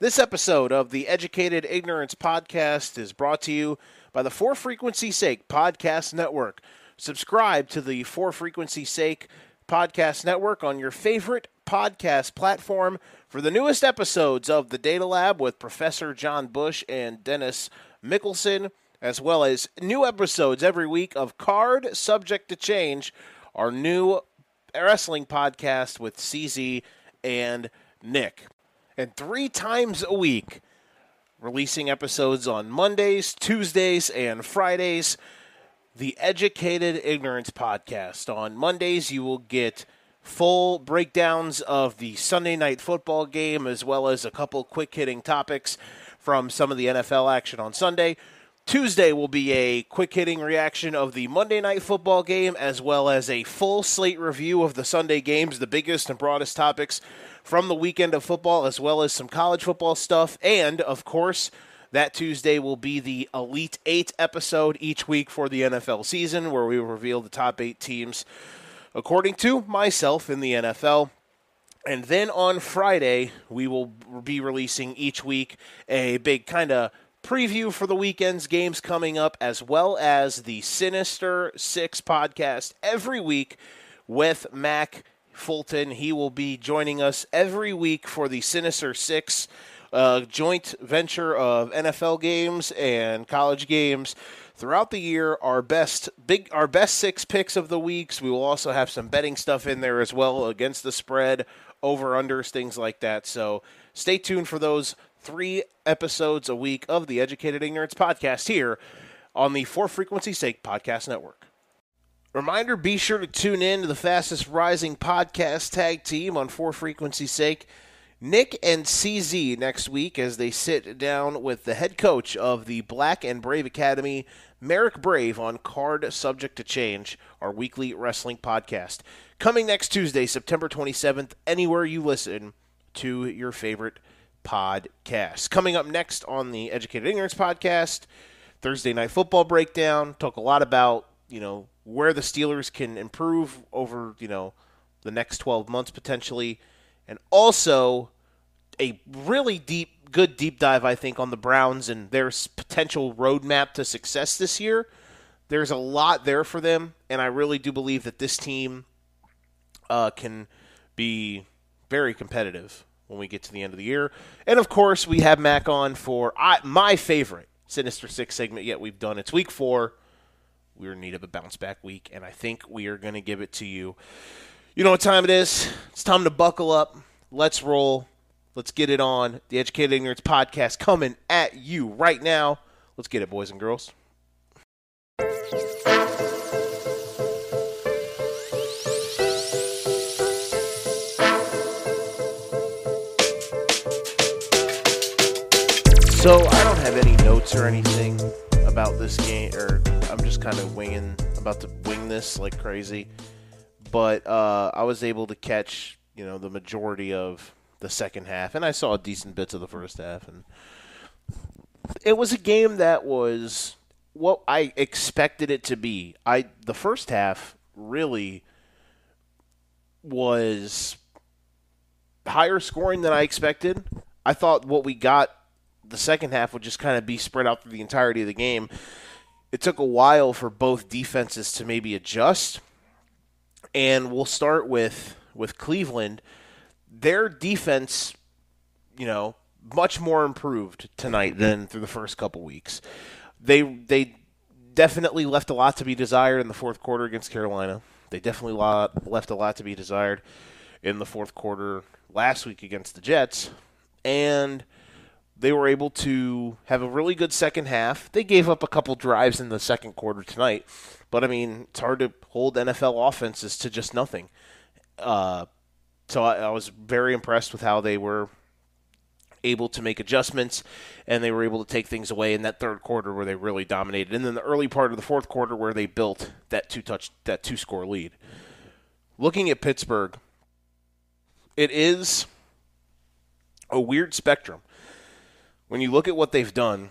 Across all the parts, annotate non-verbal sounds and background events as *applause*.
This episode of the Educated Ignorance Podcast is brought to you by the For Frequency Sake Podcast Network. Subscribe to the For Frequency Sake Podcast Network on your favorite podcast platform for the newest episodes of the Data Lab with Professor John Bush and Dennis Mickelson, as well as new episodes every week of Card Subject to Change, our new wrestling podcast with CZ and Nick. And three times a week, releasing episodes on Mondays, Tuesdays, and Fridays. The Educated Ignorance Podcast. On Mondays, you will get full breakdowns of the Sunday night football game, as well as a couple quick hitting topics from some of the NFL action on Sunday. Tuesday will be a quick hitting reaction of the Monday night football game, as well as a full slate review of the Sunday games, the biggest and broadest topics from the weekend of football, as well as some college football stuff. And, of course, that Tuesday will be the Elite Eight episode each week for the NFL season, where we reveal the top eight teams according to myself in the NFL. And then on Friday, we will be releasing each week a big kind of preview for the weekend's games coming up, as well as the Sinister Six podcast every week with Mac Fulton. He will be joining us every week for the Sinister Six uh, joint venture of NFL games and college games throughout the year. Our best big, our best six picks of the weeks. We will also have some betting stuff in there as well against the spread, over unders, things like that. So stay tuned for those three episodes a week of the Educated Ignorance podcast here on the For Frequency Sake Podcast Network. Reminder be sure to tune in to the fastest rising podcast tag team on For Frequency Sake. Nick and CZ next week as they sit down with the head coach of the Black and Brave Academy, Merrick Brave, on Card Subject to Change, our weekly wrestling podcast. Coming next Tuesday, September 27th, anywhere you listen to your favorite podcast. Coming up next on the Educated Ignorance podcast, Thursday Night Football Breakdown. Talk a lot about, you know, where the Steelers can improve over, you know, the next 12 months potentially. And also a really deep, good deep dive, I think, on the Browns and their potential roadmap to success this year. There's a lot there for them, and I really do believe that this team uh, can be very competitive when we get to the end of the year. And of course, we have Mac on for I, my favorite Sinister Six segment yet we've done. It's week four. We're in need of a bounce back week, and I think we are going to give it to you. You know what time it is? It's time to buckle up. Let's roll. Let's get it on. The Educated Ignorance podcast coming at you right now. Let's get it, boys and girls. So I don't have any notes or anything about this game, or I'm just kind of winging, about to wing this like crazy. But uh, I was able to catch, you know, the majority of the second half, and I saw decent bits of the first half, and it was a game that was what I expected it to be. I the first half really was higher scoring than I expected. I thought what we got the second half would just kind of be spread out through the entirety of the game. It took a while for both defenses to maybe adjust. And we'll start with with Cleveland. Their defense, you know, much more improved tonight than through the first couple weeks. They they definitely left a lot to be desired in the fourth quarter against Carolina. They definitely left a lot to be desired in the fourth quarter last week against the Jets. And they were able to have a really good second half. They gave up a couple drives in the second quarter tonight, but I mean, it's hard to hold NFL offenses to just nothing. Uh, so I, I was very impressed with how they were able to make adjustments and they were able to take things away in that third quarter where they really dominated and then the early part of the fourth quarter where they built that two touch that two score lead looking at pittsburgh it is a weird spectrum when you look at what they've done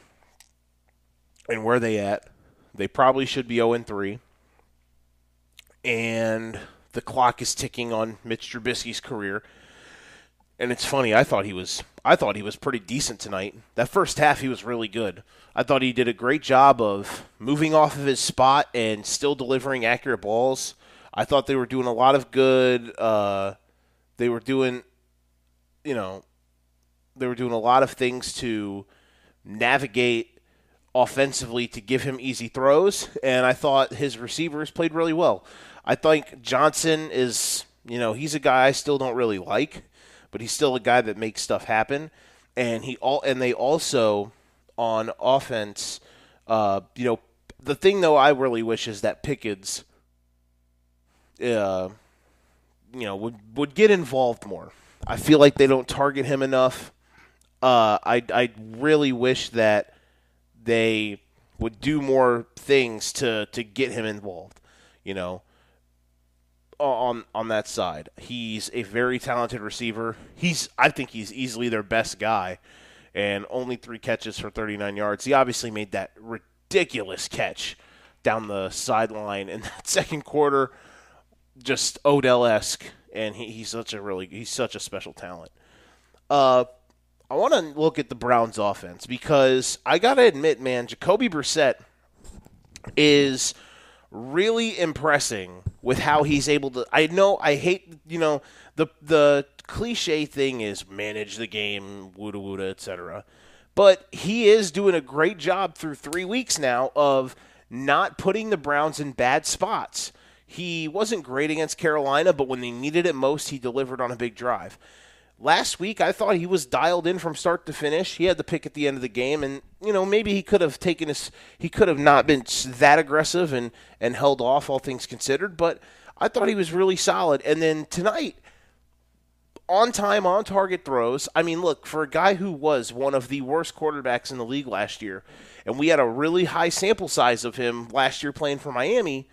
and where they at, they probably should be 0 3. And the clock is ticking on Mitch Trubisky's career. And it's funny, I thought he was I thought he was pretty decent tonight. That first half he was really good. I thought he did a great job of moving off of his spot and still delivering accurate balls. I thought they were doing a lot of good uh, they were doing you know they were doing a lot of things to navigate offensively to give him easy throws, and I thought his receivers played really well. I think Johnson is, you know, he's a guy I still don't really like, but he's still a guy that makes stuff happen, and he all and they also on offense, uh, you know, the thing though I really wish is that Pickens, uh, you know, would would get involved more. I feel like they don't target him enough. Uh, I I really wish that they would do more things to to get him involved. You know, on on that side, he's a very talented receiver. He's I think he's easily their best guy, and only three catches for 39 yards. He obviously made that ridiculous catch down the sideline in *laughs* that second quarter, just Odell esque, and he, he's such a really he's such a special talent. Uh, I want to look at the Browns offense because I got to admit, man, Jacoby Brissett is really impressing with how he's able to. I know I hate, you know, the the cliche thing is manage the game, wooda wooda, etc. But he is doing a great job through three weeks now of not putting the Browns in bad spots. He wasn't great against Carolina, but when they needed it most, he delivered on a big drive. Last week, I thought he was dialed in from start to finish. He had the pick at the end of the game, and you know maybe he could have taken his, he could have not been that aggressive and and held off, all things considered. But I thought he was really solid. And then tonight, on time, on target throws. I mean, look for a guy who was one of the worst quarterbacks in the league last year, and we had a really high sample size of him last year playing for Miami,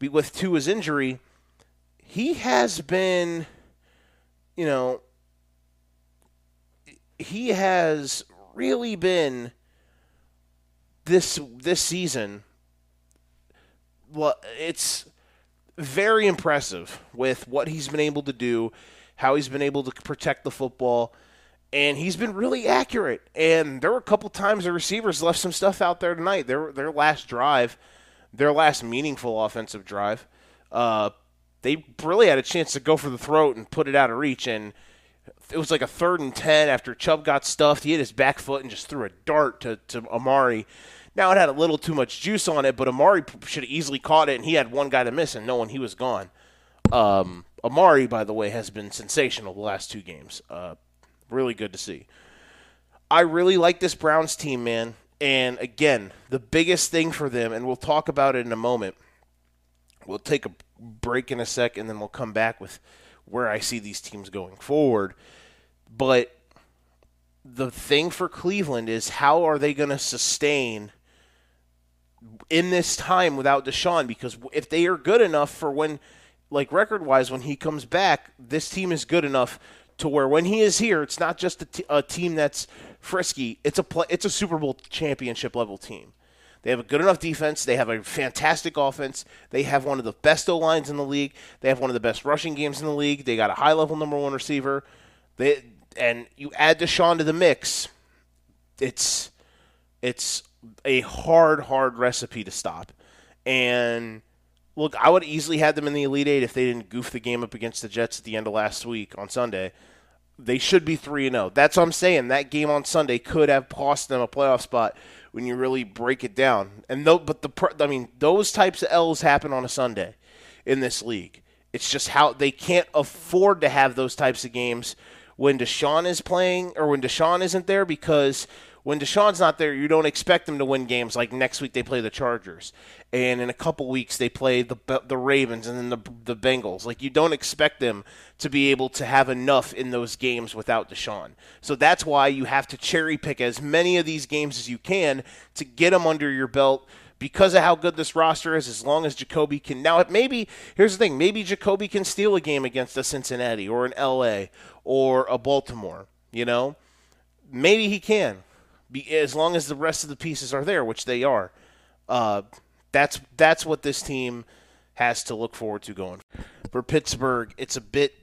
with Tua's injury. He has been, you know he has really been this this season well it's very impressive with what he's been able to do how he's been able to protect the football and he's been really accurate. And there were a couple times the receivers left some stuff out there tonight. Their their last drive their last meaningful offensive drive uh, they really had a chance to go for the throat and put it out of reach. And it was like a third and 10 after Chubb got stuffed. He hit his back foot and just threw a dart to, to Amari. Now it had a little too much juice on it, but Amari should have easily caught it, and he had one guy to miss and knowing he was gone. Um, Amari, by the way, has been sensational the last two games. Uh, really good to see. I really like this Browns team, man. And again, the biggest thing for them, and we'll talk about it in a moment. We'll take a break in a sec, and then we'll come back with where I see these teams going forward. But the thing for Cleveland is how are they going to sustain in this time without Deshaun? Because if they are good enough for when, like record wise, when he comes back, this team is good enough to where when he is here, it's not just a, t- a team that's frisky. It's a play, it's a Super Bowl championship level team. They have a good enough defense. They have a fantastic offense. They have one of the best O lines in the league. They have one of the best rushing games in the league. They got a high level number one receiver. They and you add Deshaun to the mix, it's it's a hard, hard recipe to stop. And look, I would easily have them in the Elite Eight if they didn't goof the game up against the Jets at the end of last week on Sunday. They should be three and zero. Oh. That's what I'm saying. That game on Sunday could have cost them a playoff spot when you really break it down. And though, but the I mean, those types of L's happen on a Sunday in this league. It's just how they can't afford to have those types of games when Deshaun is playing or when Deshaun isn't there because when Deshaun's not there, you don't expect them to win games. Like next week, they play the Chargers, and in a couple weeks, they play the the Ravens and then the the Bengals. Like you don't expect them to be able to have enough in those games without Deshaun. So that's why you have to cherry pick as many of these games as you can to get them under your belt because of how good this roster is, as long as Jacoby can. Now, maybe, here's the thing maybe Jacoby can steal a game against a Cincinnati or an LA or a Baltimore, you know? Maybe he can be, as long as the rest of the pieces are there, which they are. Uh, that's that's what this team has to look forward to going for Pittsburgh. It's a bit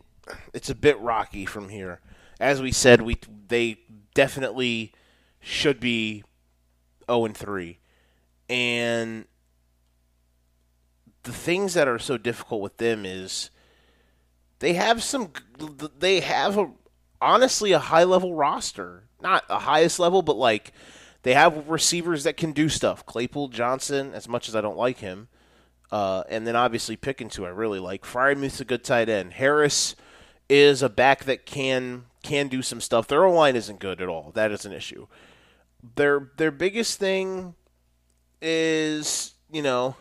it's a bit rocky from here, as we said, we they definitely should be 0 and 3. And the things that are so difficult with them is they have some they have a honestly a high level roster. Not the highest level, but like they have receivers that can do stuff. Claypool Johnson, as much as I don't like him, uh, and then obviously Pickens, who I really like. Freiermuth's a good tight end. Harris is a back that can can do some stuff. Their line isn't good at all. That is an issue. Their their biggest thing is you know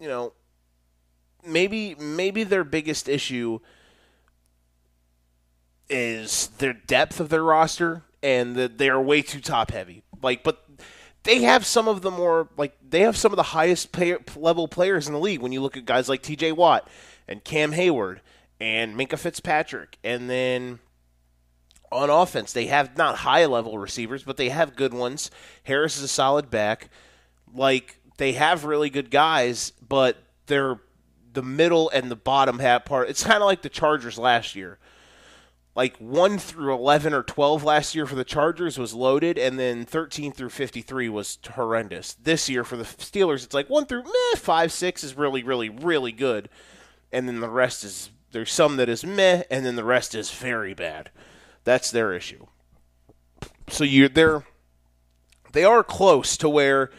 you know maybe maybe their biggest issue is their depth of their roster and that they are way too top heavy. Like, but they have some of the more like they have some of the highest level players in the league. When you look at guys like T.J. Watt and Cam Heyward and Minkah Fitzpatrick, and then on offense they have not high level receivers, but they have good ones. Harris is a solid back. Like they have really good guys, but they're the middle and the bottom half part. It's kind of like the Chargers last year like 1 through 11 or 12 last year for the Chargers was loaded, and then 13 through 53 was horrendous. This year for the Steelers, it's like 1 through meh, 5, 6 is really, really, really good. And then the rest is, there's some that is meh, and then the rest is very bad. That's their issue. So you they're, they are close to where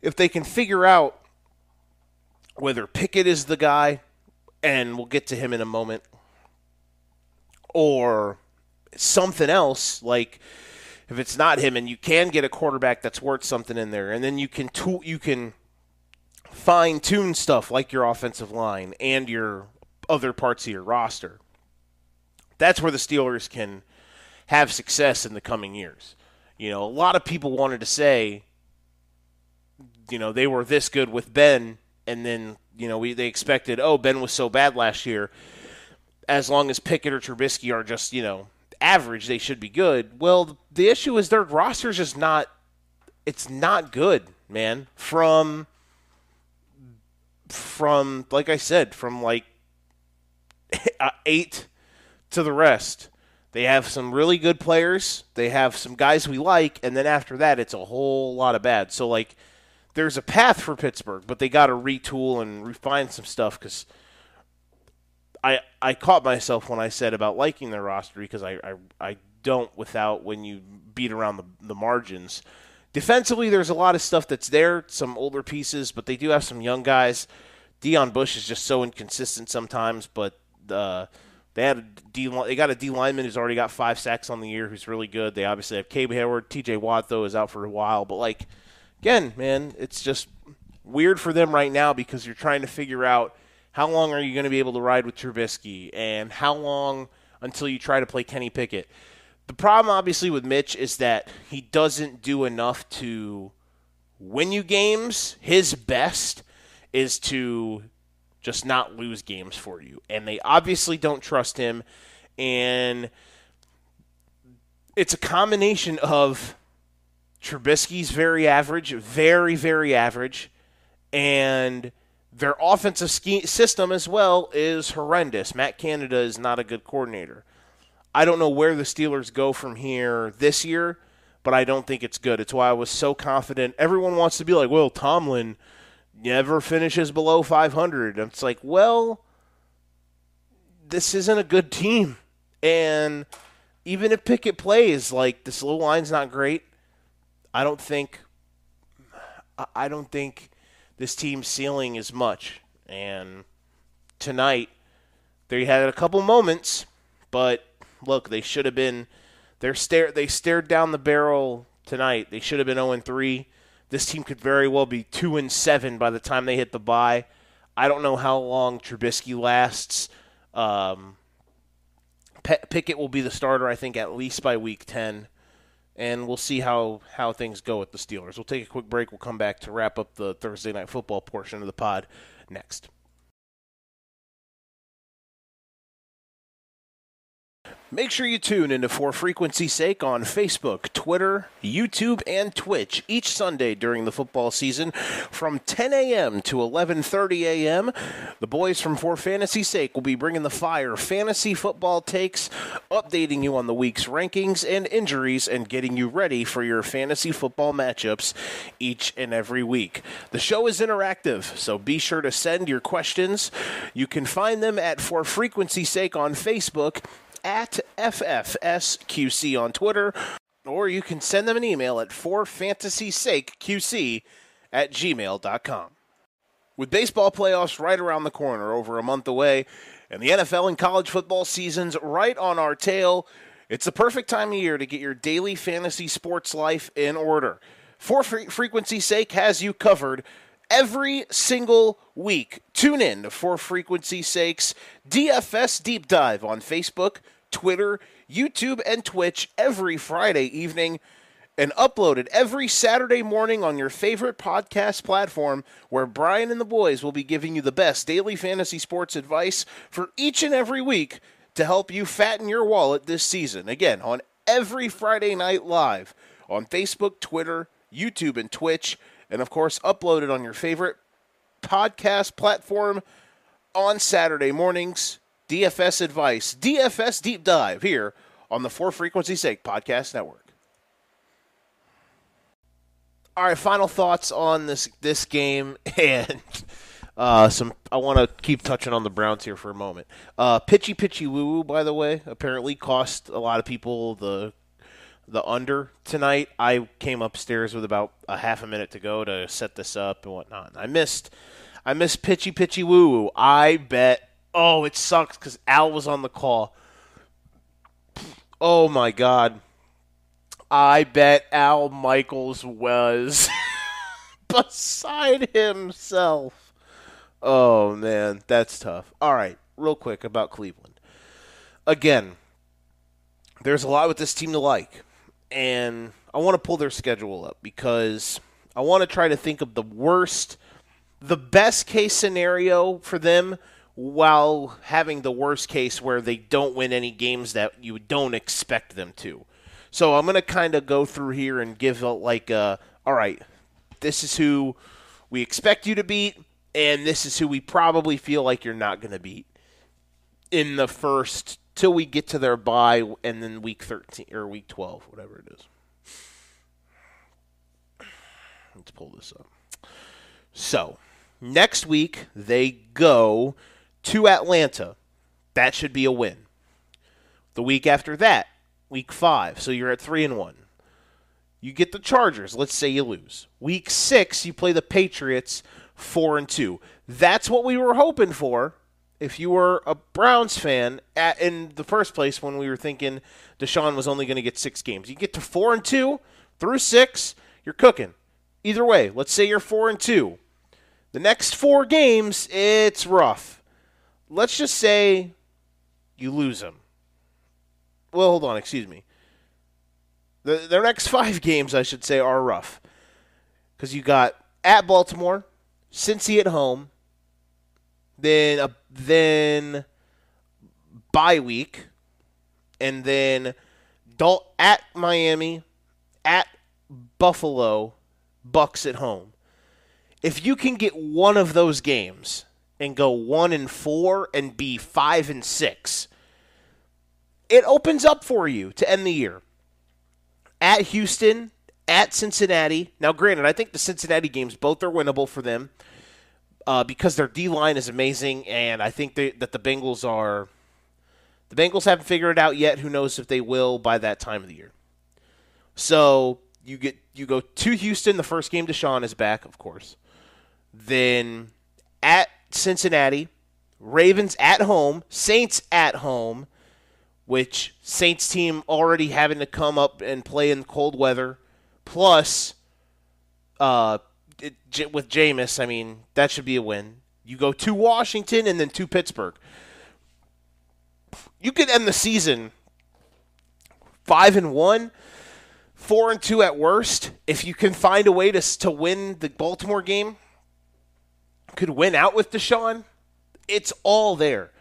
if they can figure out whether Pickett is the guy, and we'll get to him in a moment – or something else like if it's not him and you can get a quarterback that's worth something in there and then you can tool you can fine tune stuff like your offensive line and your other parts of your roster that's where the Steelers can have success in the coming years. You know a lot of people wanted to say you know they were this good with Ben and then you know we they expected oh Ben was so bad last year as long as Pickett or Trubisky are just, you know, average, they should be good. Well, the issue is their roster's just not it's not good, man. From from like I said, from like *laughs* uh, 8 to the rest. They have some really good players. They have some guys we like, and then after that, it's a whole lot of bad. So like, there's a path for Pittsburgh, but they got to retool and refine some stuff because I I caught myself when I said about liking their roster because I I, I don't without when you beat around the, the margins. Defensively, there's a lot of stuff that's there, some older pieces, but they do have some young guys. Dion Bush is just so inconsistent sometimes, but uh, they had a D they got a D lineman who's already got five sacks on the year, who's really good. They obviously have Cam Heyward, T.J. Watt though is out for a while, but like again, man, it's just weird for them right now because you're trying to figure out how long are you going to be able to ride with Trubisky, and how long until you try to play Kenny Pickett? The problem, obviously, with Mitch is that he doesn't do enough to win you games. His best is to just not lose games for you. And they obviously don't trust him. And it's a combination of Trubisky's very average, very, very average, and their offensive scheme, system as well is horrendous. Matt Canada is not a good coordinator. I don't know where the Steelers go from here this year, but I don't think it's good. It's why I was so confident. Everyone wants to be like, well, Tomlin never finishes below 500. It's like, well, this isn't a good team. And even if Pickett plays, like, this little line's not great. I don't think. I don't think this team's ceiling is much. And tonight, they had a couple moments, but look, they should have been. They're stare. They stared down the barrel tonight. They should have been 0 3. This team could very well be 2 and 7 by the time they hit the bye. I don't know how long Trubisky lasts. Um, Pickett will be the starter, I think, at least by week 10 and we'll see how, how things go with the Steelers. We'll take a quick break. We'll come back to wrap up the Thursday night football portion of the pod next. Make sure you tune into For Frequency's Sake on Facebook, Twitter, YouTube, and Twitch each Sunday during the football season from 10 a.m. to 11:30 a.m. The boys from For Fantasy's Sake will be bringing the fire, fantasy football takes, updating you on the week's rankings and injuries, and getting you ready for your fantasy football matchups each and every week. The show is interactive, so be sure to send your questions. You can find them at For Frequency's Sake on Facebook at FFSQC on Twitter, or you can send them an email at forfantasysakeqc at gmail.com. With baseball playoffs right around the corner, over a month away, and the NFL and college football seasons right on our tail, it's the perfect time of year to get your daily fantasy sports life in order. For frequency's sake, has you covered every single week. Tune in for frequency sakes DFS Deep Dive on Facebook, Twitter, YouTube, and Twitch every Friday evening and uploaded every Saturday morning on your favorite podcast platform where Brian and the boys will be giving you the best daily fantasy sports advice for each and every week to help you fatten your wallet this season. Again, on every Friday night live on Facebook, Twitter, YouTube, and Twitch, and of course, uploaded on your favorite podcast platform on Saturday mornings. DFS advice, DFS deep dive here on the For Frequency Sake Podcast Network. All right, final thoughts on this this game *laughs* and uh, some. I want to keep touching on the Browns here for a moment. Uh, pitchy pitchy woo woo, by the way, apparently cost a lot of people the the under tonight. I came upstairs with about a half a minute to go to set this up and whatnot. I missed I missed pitchy pitchy woo woo. I bet Oh, it sucks because Al was on the call. Oh my god. I bet Al Michaels was *laughs* beside himself. Oh man, that's tough. All right, real quick about Cleveland. Again, there's a lot with this team to like, and I want to pull their schedule up because I want to try to think of the worst, the best case scenario for them while having the worst case where they don't win any games that you don't expect them to. So I'm going to kind of go through here and give a, like a, all right, this is who we expect you to beat, and this is who we probably feel like you're not going to beat in the first till we get to their bye and then week 13 or week 12, whatever it is. Let's pull this up. So, next week they go to Atlanta. That should be a win. The week after that, week five, so you're at three and one. You get the Chargers. Let's say you lose. Week six, you play the Patriots, four and two. That's what we were hoping for. If you were a Browns fan at, in the first place, when we were thinking Deshaun was only going to get six games, you get to four and two through six, you're cooking. Either way, let's say you're four and two. The next four games, it's rough let's just say you lose them. Well, hold on, excuse me. The, their next *laughs* five games, I should say, are rough. Because you got at Baltimore, Cincy at home, then a, then bye week, and then Dalt at Miami, at Buffalo, Bucs at home. If you can get one of those games and go one and four and be five and six, it opens up for you to end the year. At Houston, at Cincinnati. Now, granted, I think the Cincinnati games both are winnable for them uh, because their D line is amazing, and I think they, that the Bengals are. The Bengals haven't figured it out yet. Who knows if they will by that time of the year? So you get you go to Houston. The first game, Deshaun is back, of course. Then at Cincinnati, Ravens at home, Saints at home, which Saints team already having to come up and play in cold weather, plus uh, it, with Jameis, I mean that should be a win. You go to Washington and then to Pittsburgh. You could end the season five and one, four and two at worst. If you can find a way to to win the Baltimore game could win out with Deshaun, it's all there.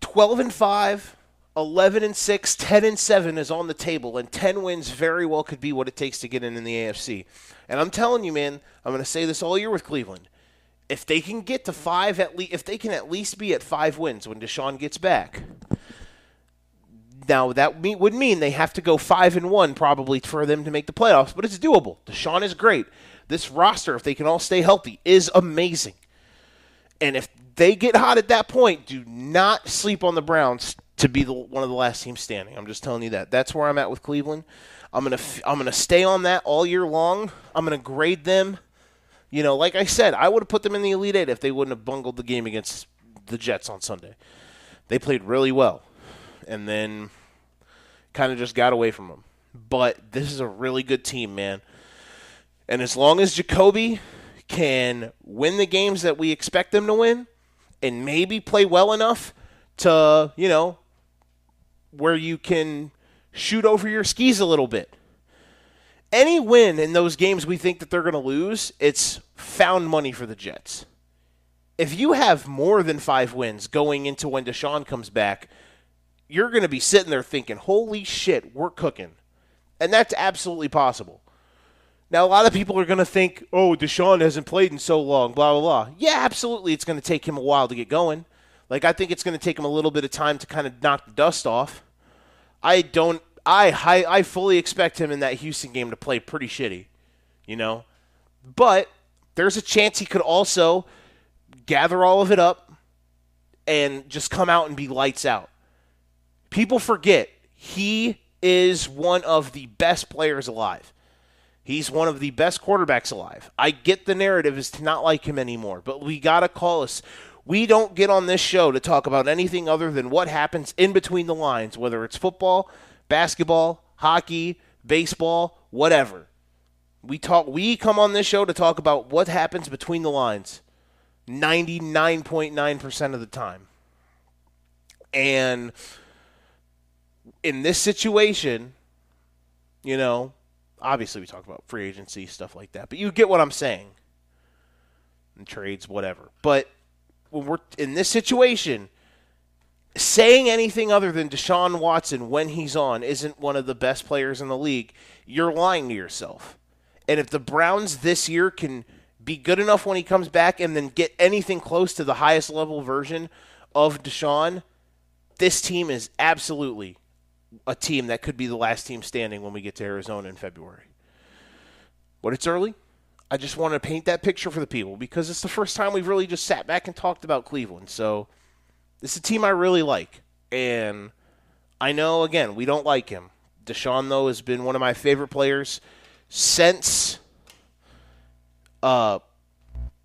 12 and 5, 11 and 6, 10 and 7 is on the table, and 10 wins very well could be what it takes to get in in the AFC. And I'm telling you, man, I'm going to say this all year with Cleveland. If they can get to five at least, if they can at least be at five wins when Deshaun gets back, now that would mean they have to go five and one probably for them to make the playoffs, but it's doable. Deshaun is great. This roster, if they can all stay healthy, is amazing. And if they get hot at that point, do not sleep on the Browns to be the, one of the last teams standing. I'm just telling you that. That's where I'm at with Cleveland. I'm gonna I'm gonna stay on that all year long. I'm gonna grade them. You know, like I said, I would have put them in the Elite Eight if they wouldn't have bungled the game against the Jets on Sunday. They played really well, and then kind of just got away from them. But this is a really good team, man. And as long as Jacoby can win the games that we expect them to win, and maybe play well enough to, you know, where you can shoot over your skis a little bit. Any win in those games we think that they're going to lose, it's found money for the Jets. If you have more than five wins going into when Deshaun comes back, you're going to be sitting there thinking, holy shit, we're cooking. And that's absolutely possible. Now, a lot of people are going to think, oh, Deshaun hasn't played in so long, blah, blah, blah. Yeah, absolutely. It's going to take him a while to get going. Like, I think it's going to take him a little bit of time to kind of knock the dust off. I don't, I, I, I fully expect him in that Houston game to play pretty shitty, you know? But there's a chance he could also gather all of it up and just come out and be lights out. People forget he is one of the best players alive. He's one of the best quarterbacks alive. I get the narrative is to not like him anymore, but we got to call us. We don't get on this show to talk about anything other than what happens in between the lines, whether it's football, basketball, hockey, baseball, whatever. We talk we come on this show to talk about what happens between the lines 99.9% of the time. And in this situation, you know, obviously we talk about free agency stuff like that, but you get what I'm saying. And trades, whatever. But when we're in this situation, saying anything other than Deshaun Watson when he's on isn't one of the best players in the league, you're lying to yourself. And if the Browns this year can be good enough when he comes back and then get anything close to the highest level version of Deshaun, this team is absolutely a team that could be the last team standing when we get to Arizona in February. But it's early. I just want to paint that picture for the people because it's the first time we've really just sat back and talked about Cleveland. So it's a team I really like. And I know, again, we don't like him. Deshaun, though, has been one of my favorite players since uh,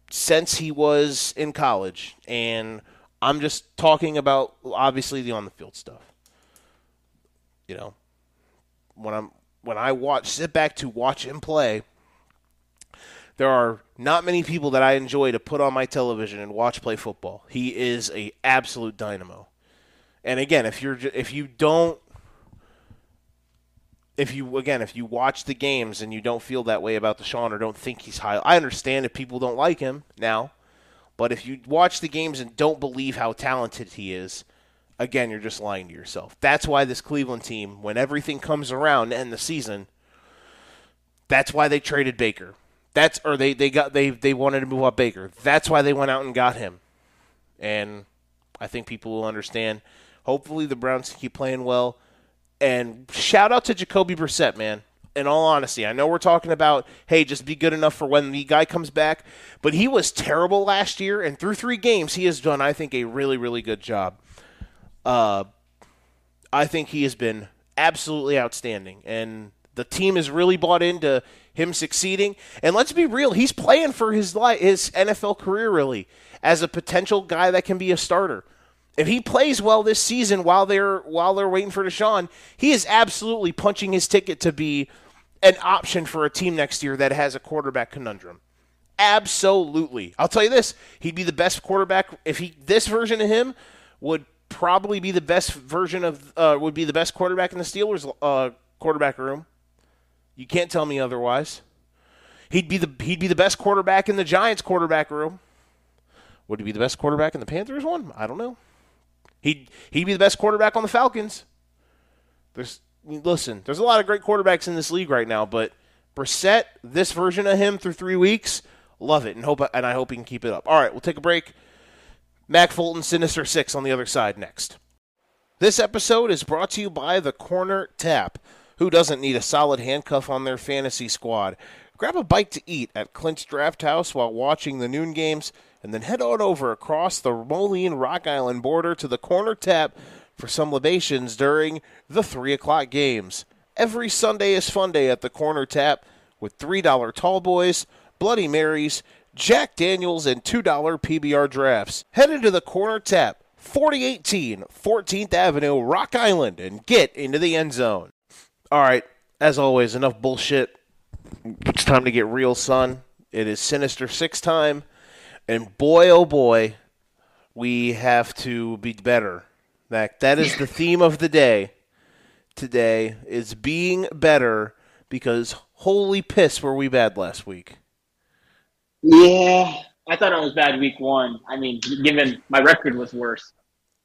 since he was in college. And I'm just talking about, obviously, the on the field stuff you know, when I'm when I watch sit back to watch him play, there are not many people that I enjoy to put on my television and watch play football. He is a absolute dynamo. And again, if you're if you don't if you again if you watch the games and you don't feel that way about Deshaun or don't think he's high, I understand if people don't like him now, but if you watch the games and don't believe how talented he is, again, you're just lying to yourself. That's why this Cleveland team, when everything comes around to end the season, that's why they traded Baker. That's or they, they got they they wanted to move up Baker. That's why they went out and got him. And I think people will understand. Hopefully the Browns keep playing well. And shout out to Jacoby Brissett, man. In all honesty, I know we're talking about, hey, just be good enough for when the guy comes back, but he was terrible last year, and through three games, he has done, I think, a really, really good job. Uh, I think he has been absolutely outstanding, and the team has really bought into him succeeding. And let's be real, he's playing for his life, his NFL career really as a potential guy that can be a starter. If he plays well this season while they're while they're waiting for Deshaun, he is absolutely punching his ticket to be an option for a team next year that has a quarterback conundrum. Absolutely. I'll tell you this, he'd be the best quarterback if he this version of him would probably be the best version of uh, would be the best quarterback in the Steelers uh, quarterback room. You can't tell me otherwise. He'd be the he'd be the best quarterback in the Giants quarterback room. Would he be the best quarterback in the Panthers one? I don't know. He he'd be the best quarterback on the Falcons. There's listen, there's a lot of great quarterbacks in this league right now, but Brissett, this version of him through three weeks, love it, and hope and I hope he can keep it up. All right, we'll take a break. Mac Fulton, Sinister Six on the other side next. This episode is brought to you by the Corner Tap. Who doesn't need a solid handcuff on their fantasy squad? Grab a bite to eat at Clint's Draft House while watching the noon games, and then head on over across the Moline Rock Island border to the Corner Tap for some libations during the 3 o'clock games. Every Sunday is fun day at the Corner Tap with $3 tall boys, Bloody Marys, Jack Daniels, and $2 PBR drafts. Head into the Corner Tap, 4018 14th Avenue, Rock Island, and get into the end zone. All right, as always, enough bullshit. It's time to get real, son. It is Sinister Six time, and boy, oh boy, we have to be better. That that is the *laughs* theme of the day. Today is being better because holy piss were we bad last week. Yeah, I thought it was bad week one. I mean, given my record was worse.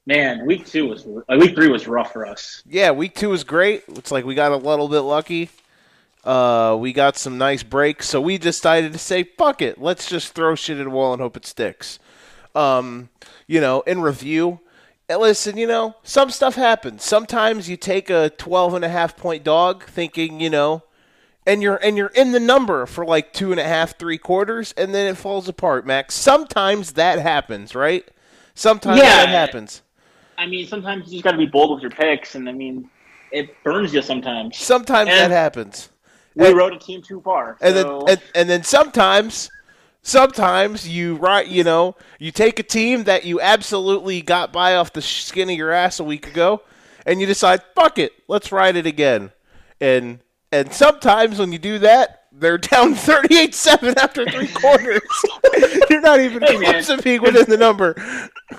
Man, week two was uh, week three was rough for us. Yeah, week two was great. It's like we got a little bit lucky. Uh, we got some nice breaks, so we decided to say, "Fuck it, let's just throw shit at a wall and hope it sticks." Um, you know, in review, listen, you know, some stuff happens. Sometimes you take a 12 and a half point dog, thinking, you know, and you're and you're in the number for like two and a half, three quarters, and then it falls apart, Max. Sometimes that happens, right? Sometimes Yeah. that happens. I mean, sometimes you just got to be bold with your picks, and I mean, it burns you sometimes. Sometimes that happens. We and- rode a team too far. and so- then and, and then sometimes sometimes you right you know you take a team that you absolutely got by off the skin of your ass a week ago and you decide fuck it let's ride it again and and sometimes when you do that they're down *laughs* 38-7 after three *laughs* quarters *laughs* you're not even Hey, man. close to being within the number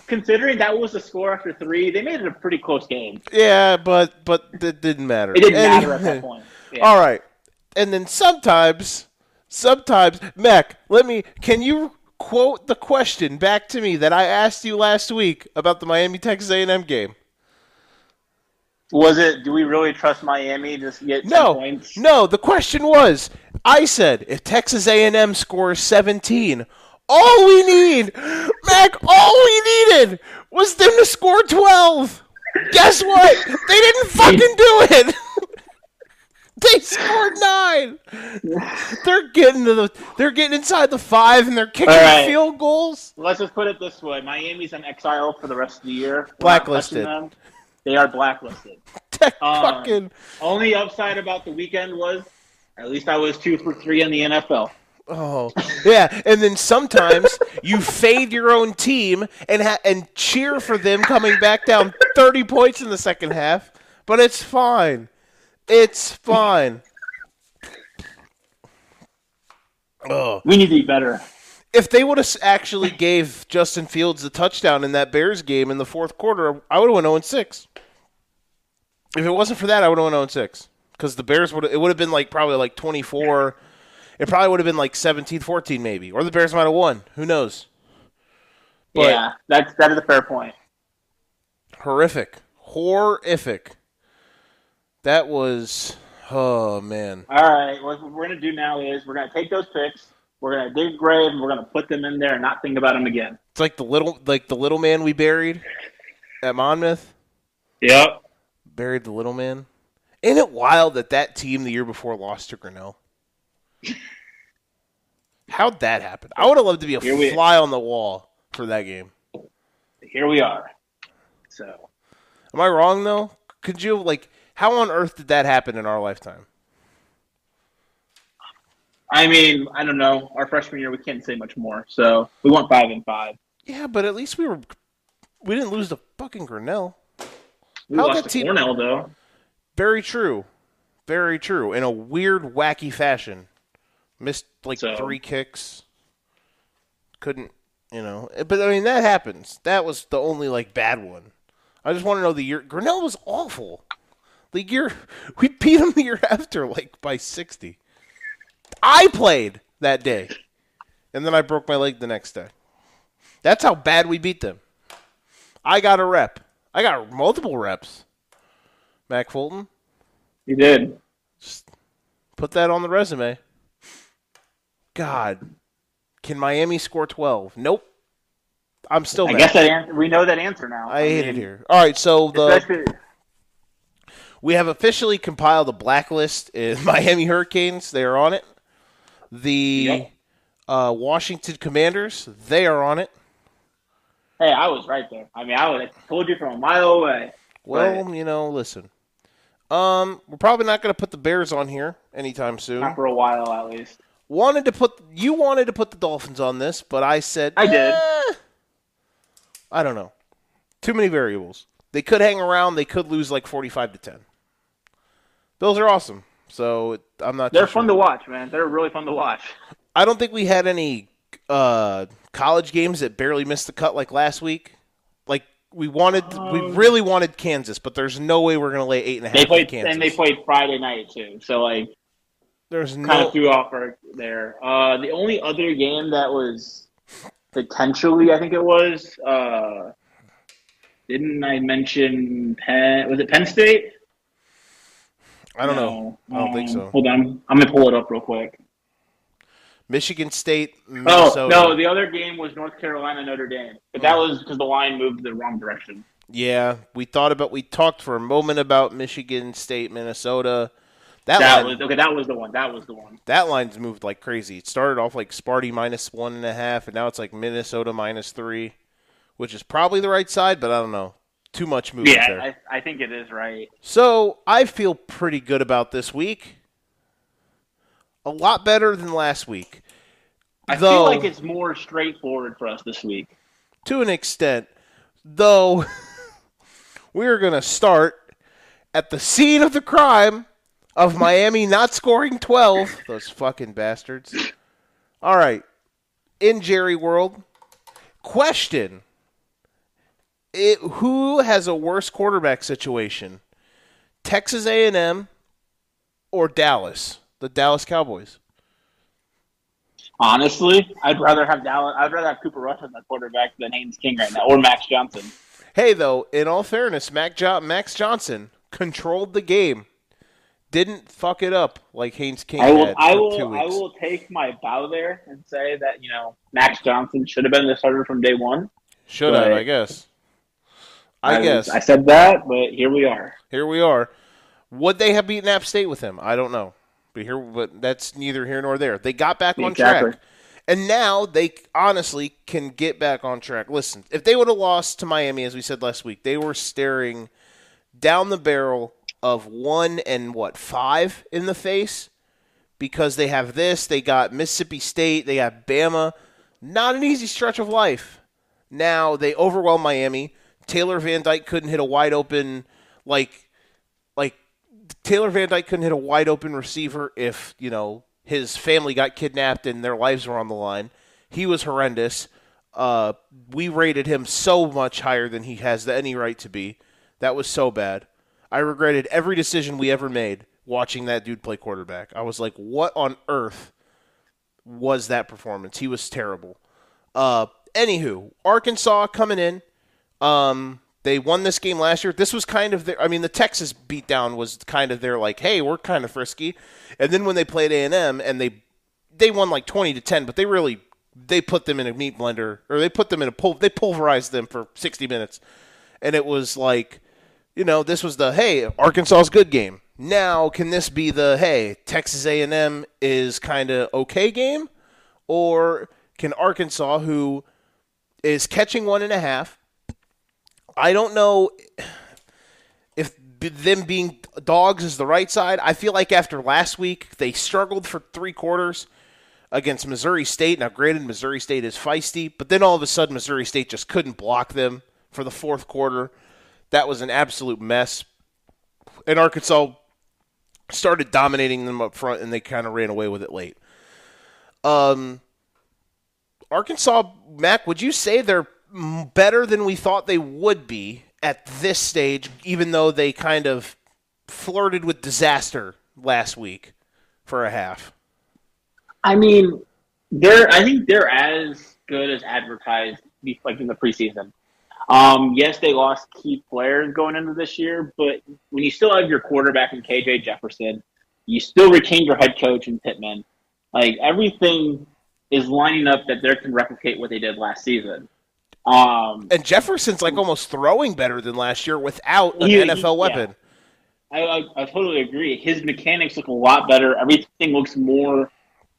considering that was the score after three, they made it a pretty close game. yeah but but it didn't matter It didn't matter at that point. Yeah. All right. And then sometimes, sometimes, Mac, let me, can you quote the question back to me that I asked you last week about the Miami Texas A&M game? Was it? Do we really trust Miami to get 10 No, points? no. The question was, I said, if Texas A&M scores 17, all we need, Mac, all we needed was them to score 12. Guess what? They didn't fucking do it. *laughs* they scored nine. They're getting to the, they're getting inside the five, and they're kicking right. field goals. Let's just put it this way: Miami's on exile for the rest of the year. We're Blacklisted. They are blacklisted. *laughs* Um, fucking. Only upside about the weekend was, at least I was two for three in the NFL. Oh, yeah, and then sometimes you fade your own team and ha- and cheer for them coming back down thirty points in the second half, but it's fine. It's fine. Oh, We need to be better. If they would have actually gave Justin Fields the touchdown in that Bears game in the fourth quarter, I would have went oh zero six. If it wasn't for that, I would have went oh zero six because the Bears would it would have been like probably like twenty four. It probably would have been like 17-14 maybe, or the Bears might have won. Who knows? But- yeah, that's that is a fair point. Horrific, horrific. That was oh man. All right, what we're gonna do now is we're gonna take those picks, we're gonna dig a grave, and we're gonna put them in there and not think about them again. It's like the little like the little man we buried at Monmouth. Yep. Buried the little man. Ain't it wild that that team the year before lost to Grinnell? *laughs* How'd that happen? I would have loved to be a Here we- fly on the wall for that game. Here we are. So Am I wrong though? Could you like how on earth did that happen in our lifetime? I mean, I don't know. Our freshman year, we can't say much more. So we went five and five. Yeah, but at least we were we didn't lose to fucking Grinnell. We How'd lost that to team- Cornell though. Very true. Very true. In a weird, wacky fashion. Missed like So- three kicks. Couldn't, you know. But I mean, that happens. That was the only like bad one. I just want to know the year. Grinnell was awful. The year *laughs* we beat them the year after, like by sixty. I played that day, and then I broke my leg the next day. That's how bad we beat them. I got a rep. I got multiple reps. Mac Fulton, You did. Just put that on the resume. God, can Miami score 12? Nope. I'm still I mad. guess that answer, we know that answer now. I hate it here. All right, so the we have officially compiled a blacklist in *laughs* Miami Hurricanes. They are on it. The Yep. uh, Washington Commanders, they are on it. hey, I was right there. I mean, I would have told you from a mile away. Well, you know, listen. Um, we're probably not going to put the Bears on here anytime soon. Not for a while, at least. Wanted to put you wanted to put the Dolphins on this, but I said I did. "Eh." I don't know. Too many variables. They could hang around. They could lose like forty-five to ten. Bills are awesome, so I'm not. They're fun sure. to watch, man. They're really fun to watch. I don't think we had any uh, college games that barely missed the cut like last week. Like we wanted, we Um, really wanted Kansas, but there's no way we're going to lay eight and a half. They played Kansas. and they played Friday night too. So like, There's kind no. of threw off our, there. Uh, the only other game that was potentially, I think it was. Uh, didn't I mention Penn? Was it Penn State? I don't know. I don't think Um, so. Hold on, I'm gonna pull it up real quick. Michigan State, Minnesota. Oh no, the other game was North Carolina Notre Dame, but that was because the line moved the wrong direction. Yeah, we thought about. We talked for a moment about Michigan State, Minnesota. That, That line, was okay. That was the one. That was the one. that line's moved like crazy. It started off like Sparty minus one and a half, and now it's like Minnesota minus three, which is probably the right side, but I don't know. Too much movement there. Yeah, I, I think it is right. So I feel pretty good about this week. A lot better than last week. I Though- feel like it's more straightforward for us this week. to an extent, though *laughs* we're going to start at the scene of the crime of Miami not scoring 12. *laughs* Those fucking bastards. All right. In Jerry World, question. It, who has a worse quarterback situation? Texas A&M or Dallas? The Dallas Cowboys. Honestly, I'd rather have Dallas. I'd rather have Cooper Rush as my quarterback than Haynes King right now, or Max Johnson. Hey, though, in all fairness, Mac jo- Max Johnson controlled the game, didn't fuck it up like Haynes King I will. I will. I will take my bow there and say that you know Max Johnson should have been the starter from day one. Should have, I guess. I, guess. I said that, but here we are. here we are. Would they have beaten App State with him? I don't know. But here, but that's neither here nor there. They got back on track, and now they honestly can get back on track. Listen, if they would have lost to Miami, as we said last week, they were staring down the barrel of one and what five in the face because they have this. They got Mississippi State. They got Bama. Not an easy stretch of life. Now they overwhelm Miami. Taylor Van Dyke couldn't hit a wide open like like Taylor Van Dyke couldn't hit a wide open receiver if, you know, his family got kidnapped and their lives were on the line. He was horrendous. Uh, we rated him so much higher than he has any right to be. That was so bad. I regretted every decision we ever made watching that dude play quarterback. I was like, what on earth was that performance? He was terrible. Uh, anywho, Arkansas coming in. Um, they won this game last year. This was kind of their. I mean, the Texas beatdown was kind of their like, hey, we're kind of frisky. And then when they played A and M, and they they won like twenty to ten, but they really they put them in a meat blender or they put them in a pul- they pulverized them for sixty minutes, and it was like, you know, this was the hey Arkansas's good game. Now can this be the hey Texas A and M is kind of okay game, or can Arkansas who is catching one and a half I don't know if them being dogs is the right side. I feel like after last week, they struggled for three quarters against Missouri State. Now, granted, Missouri State is feisty, but then all of a sudden, Missouri State just couldn't block them for the fourth quarter. That was an absolute mess. And Arkansas started dominating them up front, and they kind of ran away with it late. Um, Arkansas, Mac, would you say they're better than we thought they would be at this stage, even though they kind of flirted with disaster last week for a half? I mean, they're. I think they're as good as advertised, like in the preseason. Um, yes, they lost key players going into this year, but when you still have your quarterback in KJ Jefferson, you still retain your head coach in Pittman. Like everything is lining up that they can replicate what they did last season. Um, and Jefferson's like almost throwing better than last year without an He- NFL he- weapon. I, I, I totally agree. His mechanics look a lot better. Everything looks more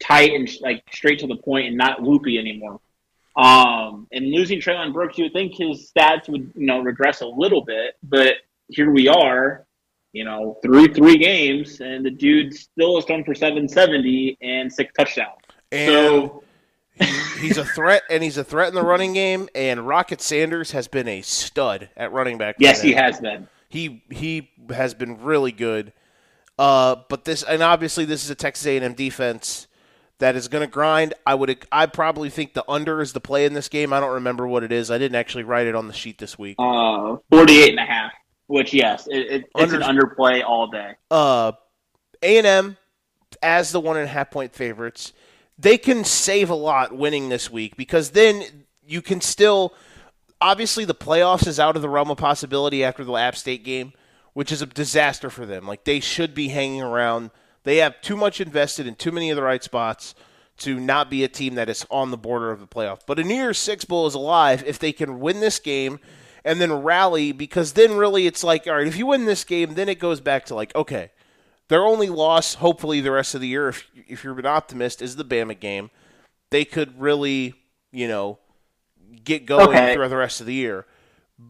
tight and like straight to the point and not loopy anymore. Um, and losing Treylon Burks, you would think his stats would you know regress a little bit, but here we are, you know, through three games, and the dude still is thrown for seven seventy and six touchdowns. And so he's a threat, and he's a threat in the running game. And Rocket Sanders has been a stud at running back. yes, he has been. He he has been really good. Uh, but this and obviously this is a Texas A&M defense that is going to grind. I would I probably think the under is the play in this game. I don't remember what it is. I didn't actually write it on the sheet this week. Uh, 48 and a half, which yes, it, it, it's Under- an underplay all day. Uh, A&M as the one and a half point favorites. They can save a lot winning this week because then you can still obviously the playoffs is out of the realm of possibility after the App State game, which is a disaster for them. Like they should be hanging around. They have too much invested in too many of the right spots to not be a team that is on the border of the playoff. But a New Year's Six Bowl is alive if they can win this game and then rally because then really it's like, all right, if you win this game, then it goes back to like, okay, their only loss, hopefully the rest of the year, if if you're an optimist, is the Bama game. They could really, you know, get going Okay. throughout the rest of the year.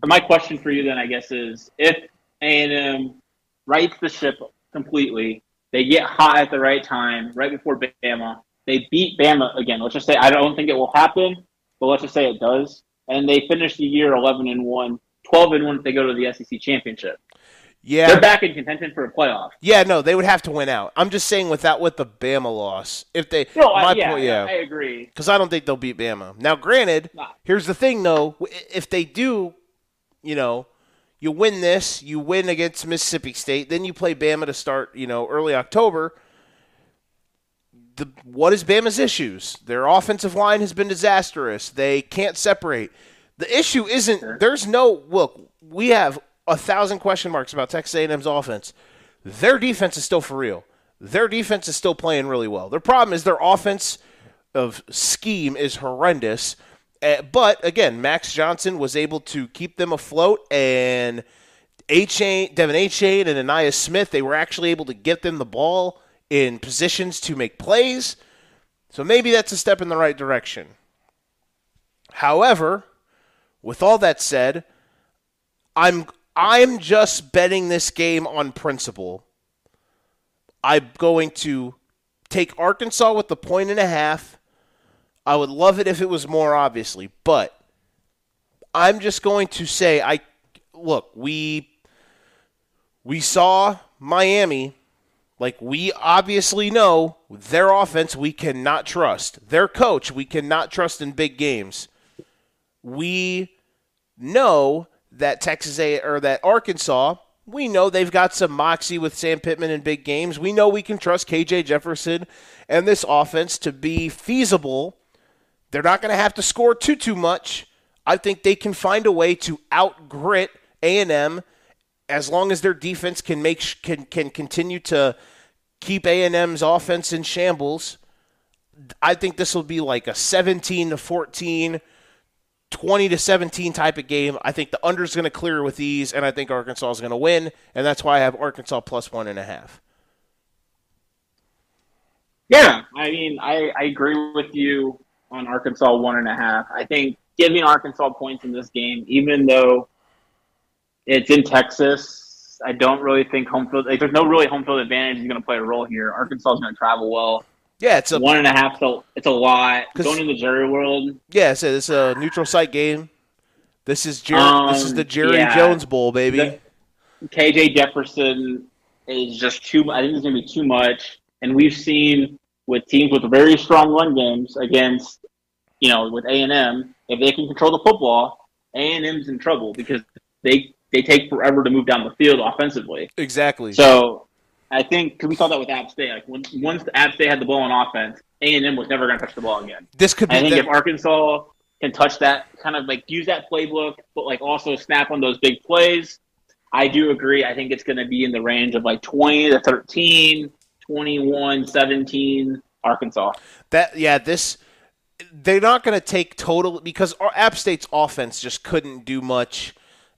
My question for you then, I guess, is if A&M rights the ship completely, they get hot at the right time, right before Bama, they beat Bama again. Let's just say I don't think it will happen, but let's just say it does, and they finish the year 11 and one, 12 and one if they go to the SEC championship. Yeah, They're back in contention for a playoff. yeah, no, they would have to win out. I'm just saying without with the Bama loss, if they, No, I, my yeah, point, yeah, I agree. because I don't think they'll beat Bama. Now, granted, Nah. here's the thing though: if they do, you know, you win this, you win against Mississippi State, then you play Bama to start, you know, early October. The what is Bama's issues? Their offensive line has been disastrous. They can't separate. The issue isn't there's no look. We have a thousand question marks about Texas A&M's offense. Their defense is still for real. Their defense is still playing really well. Their problem is their offense of scheme is horrendous. Uh, but again, Max Johnson was able to keep them afloat, and Chain, Devon Achane, and Ainias Smith, they were actually able to get them the ball in positions to make plays. So maybe that's a step in the right direction. However, with all that said, I'm I'm just betting this game on principle. I'm going to take Arkansas with the point and a half. I would love it if it was more obviously, but I'm just going to say I look, we we saw Miami like we obviously know their offense we cannot trust. Their coach we cannot trust in big games. We know that Texas A or that Arkansas, we know they've got some moxie with Sam Pittman in big games. We know we can trust KJ Jefferson and this offense to be feasible. They're not going to have to score too too much. I think they can find a way to outgrit A&M as long as their defense can make can can continue to keep A&M's offense in shambles. I think this will be like a 17 to 14 20 to 17 type of game. I think the under is going to clear with ease, and I think Arkansas is going to win, and that's why I have Arkansas plus one and a half. Yeah, I mean, I, I agree with you on Arkansas one and a half. I think giving Arkansas points in this game, even though it's in Texas, I don't really think home field. Like, there's no really home field advantage is going to play a role here. Arkansas is going to travel well. Yeah, it's a One and a half, so it's a lot. Going into Jerry World, yeah, it's a, it's a neutral site game. This is Jerry, this is Um, the Jerry yeah. Jones Bowl, baby. The- KJ Jefferson is just too. I think it's going to be too much. And we've seen with teams with very strong run games against, you know, with A and M, if they can control the football, A and M's in trouble because they they take forever to move down the field offensively. exactly. So I think because we saw that with App State, like when, once App State had the ball on offense, A and M was never going to touch the ball again. this could be I think the- if Arkansas can touch that kind of like use that playbook, but like also snap on those big plays. I do agree. I think it's going to be in the range of like 20 to 13, 21, 17, Arkansas. That yeah, this they're not going to take total because App State's offense just couldn't do much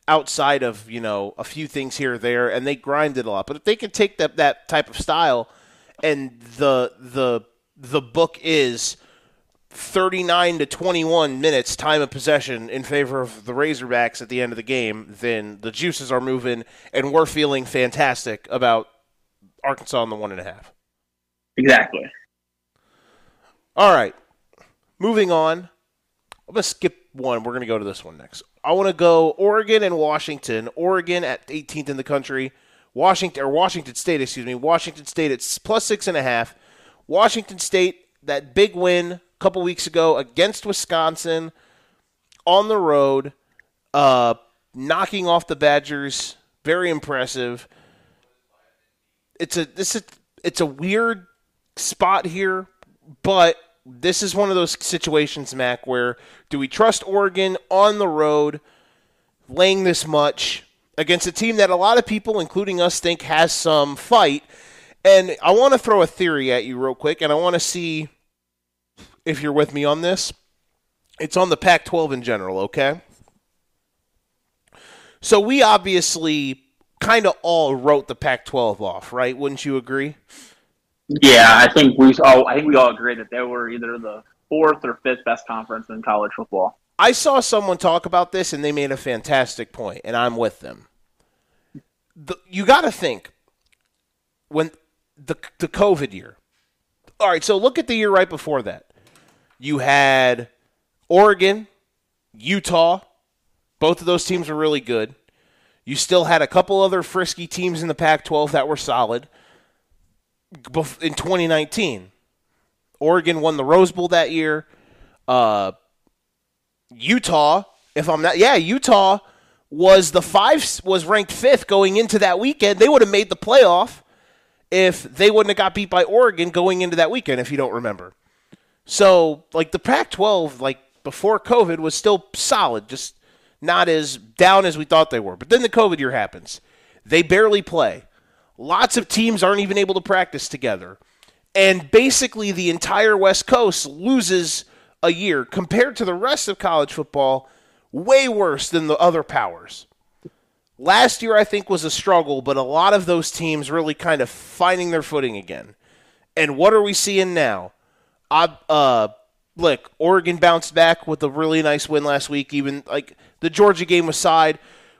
outside of you know a few things here or there, and they grind it a lot. But if they can take that that type of style, and the the the book is 39 to 21 minutes time of possession in favor of the Razorbacks at the end of the game, then the juices are moving, and we're feeling fantastic about Arkansas on the one and a half. Exactly. All right. Moving on. I'm going to skip one. We're going to go to this one next. I want to go Oregon and Washington. Oregon at 18th in the country. Washington or Washington State, excuse me. Washington State it's plus six and a half. Washington State that big win a couple weeks ago against Wisconsin on the road, uh, knocking off the Badgers. Very impressive. It's a this is it's a weird spot here, but this is one of those situations, Mac, where do we trust Oregon on the road, laying this much against a team that a lot of people, including us, think has some fight? And I want to throw a theory at you real quick, and I want to see if you're with me on this. It's on the Pac 12 in general, okay? So we obviously kind of all wrote the Pac 12 off, right? Wouldn't you agree? Yeah, I think we all I think we all agree that they were either the fourth or fifth best conference in college football. I saw someone talk about this and they made a fantastic point, and I'm with them. The, you got to think when the the COVID year. All right, so look at the year right before that. You had Oregon, Utah. Both of those teams were really good. You still had a couple other frisky teams in the Pac 12 that were solid in 2019. Oregon won the Rose Bowl that year. Uh, Utah, if I'm not, yeah, Utah was the five was ranked fifth going into that weekend. They would have made the playoff if they wouldn't have got beat by Oregon going into that weekend. If you don't remember, so, like the Pac 12, like before COVID, was still solid, just not as down as we thought they were. But then the COVID year happens. They barely play. Lots of teams aren't even able to practice together. And basically, the entire West Coast loses a year compared to the rest of college football, way worse than the other powers. Last year, I think, was a struggle, but a lot of those teams really kind of finding their footing again. And what are we seeing now? uh, look, Oregon bounced back with a really nice win last week. Even like the Georgia game aside,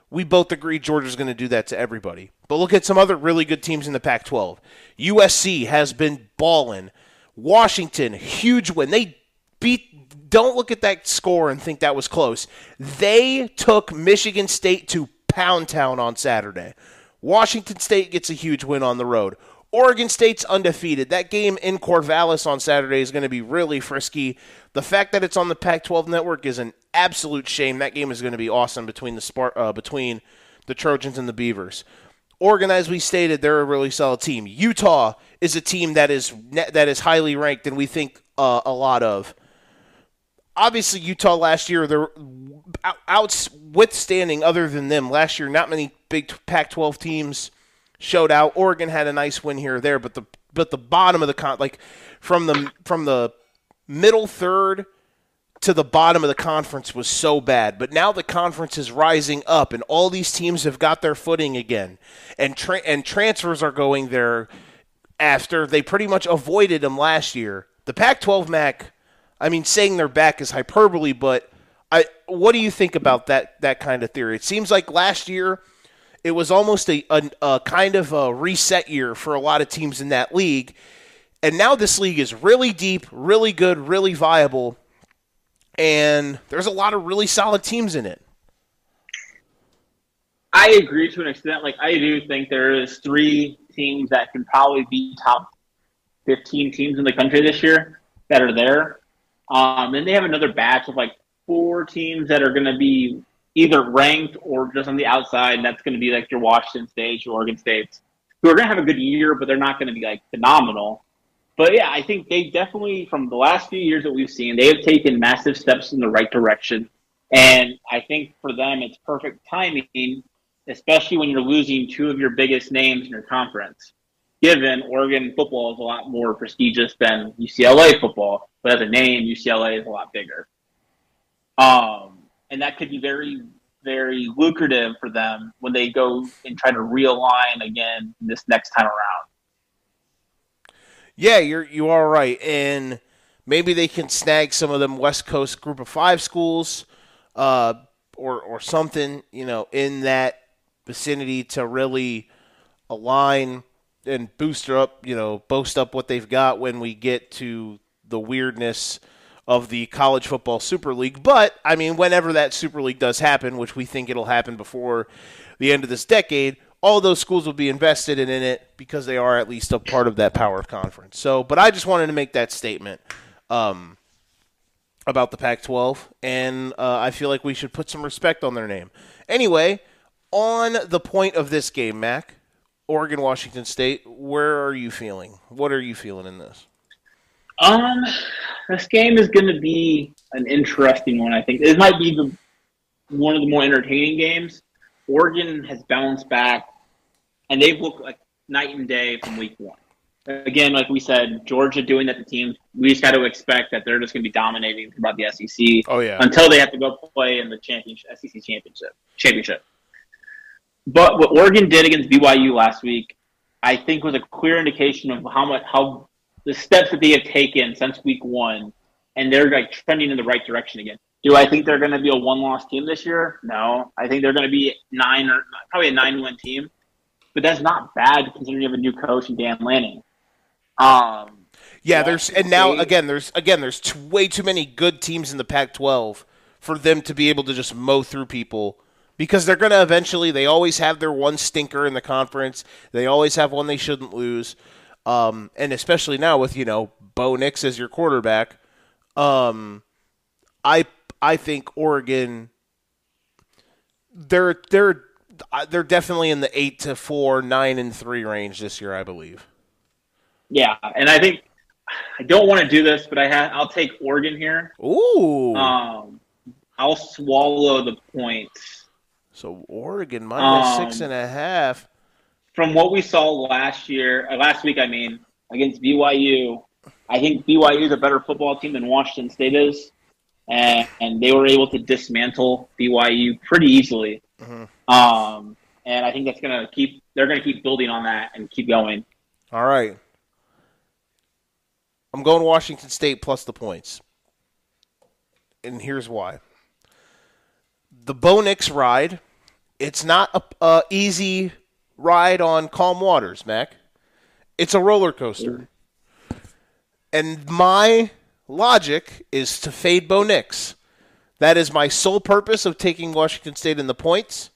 we both agree Georgia's going to do that to everybody. But look at some other really good teams in the Pac 12. USC has been balling. Washington, huge win. They beat. Don't look at that score and think that was close. They took Michigan State to Pound Town on Saturday. Washington State gets a huge win on the road. Oregon State's undefeated. That game in Corvallis on Saturday is going to be really frisky. The fact that it's on the Pac-12 network is an absolute shame. That game is going to be awesome between the Spart- uh, between the Trojans and the Beavers. Oregon, as we stated, they're a really solid team. Utah is a team that is that is highly ranked, and we think uh, a lot of. Obviously, Utah last year they're out withstanding. Other than them, last year not many big Pac-12 teams showed out. Oregon had a nice win here or there, but the but the bottom of the con like from the from the middle third to the bottom of the conference was so bad. But now the conference is rising up, and all these teams have got their footing again, and tra- and transfers are going there after they pretty much avoided them last year. The Pac-12 Mac, I mean, saying they're back is hyperbole, but I what do you think about that that kind of theory? It seems like last year it was almost a, a, a kind of a reset year for a lot of teams in that league. And now this league is really deep, really good, really viable, and there's a lot of really solid teams in it. I agree to an extent. Like I do think there is three teams that can probably be top 15 teams in the country this year that are there. Um, and they have another batch of like four teams that are going to be either ranked or just on the outside. And that's going to be like your Washington State, your Oregon State, who are going to have a good year, but they're not going to be like phenomenal. but yeah, I think they definitely, from the last few years that we've seen, they have taken massive steps in the right direction. And I think for them, it's perfect timing, especially when you're losing two of your biggest names in your conference. Given Oregon football is a lot more prestigious than UCLA football, but as a name, UCLA is a lot bigger. Um, and that could be very, very lucrative for them when they go and try to realign again this next time around. Yeah, you're you are right, and maybe they can snag some of them West Coast Group of Five schools, uh, or or something, you know, in that vicinity to really align and booster up, you know, boast up what they've got when we get to the weirdness of the college football super league. But I mean, whenever that super league does happen, which we think it'll happen before the end of this decade, all those schools will be invested in, it because they are at least a part of that power conference. So, but I just wanted to make that statement um, about the Pac-12, and uh, I feel like we should put some respect on their name. Anyway, on the point of this game, Mac, Oregon Washington State, where are you feeling? What are you feeling in this? Um, this game is going to be an interesting one. I think it might be the one of the more entertaining games. Oregon has bounced back, and they've looked like night and day from week one. Again, like we said, Georgia doing that to teams, we just got to expect that they're just going to be dominating throughout the SEC. Oh yeah. Until they have to go play in the championship, SEC championship. Championship. But what Oregon did against BYU last week, I think, was a clear indication of how much how the steps that they have taken since week one, and they're like trending in the right direction again. Do I think they're going to be a one-loss team this year? No, I think they're going to be nine or probably a nine-win team, but that's not bad considering you have a new coach and Dan Lanning. Um, yeah, there's and now again there's again there's too, way too many good teams in the Pac-12 for them to be able to just mow through people because they're going to eventually they always have their one stinker in the conference. They always have one they shouldn't lose. Um, and especially now with, you know, Bo Nix as your quarterback. Um, I I think Oregon they're they're they're definitely in the eight to four, nine and three range this year, I believe. Yeah, and I think I don't want to do this, but I ha- I'll take Oregon here. Ooh. Um, I'll swallow the points. So Oregon minus um, six and a half. From what we saw last year, uh, last week, I mean, against BYU, I think BYU is a better football team than Washington State is and, and they were able to dismantle BYU pretty easily. Mm-hmm. Um, and I think that's going to keep they're going to keep building on that and keep going. All right. I'm going Washington State plus the points. And here's why. The Bo Nix ride, it's not a, a, easy ride on calm waters, Mac. It's a roller coaster. And my logic is to fade Bo Nix. That is my sole purpose of taking Washington State in the points.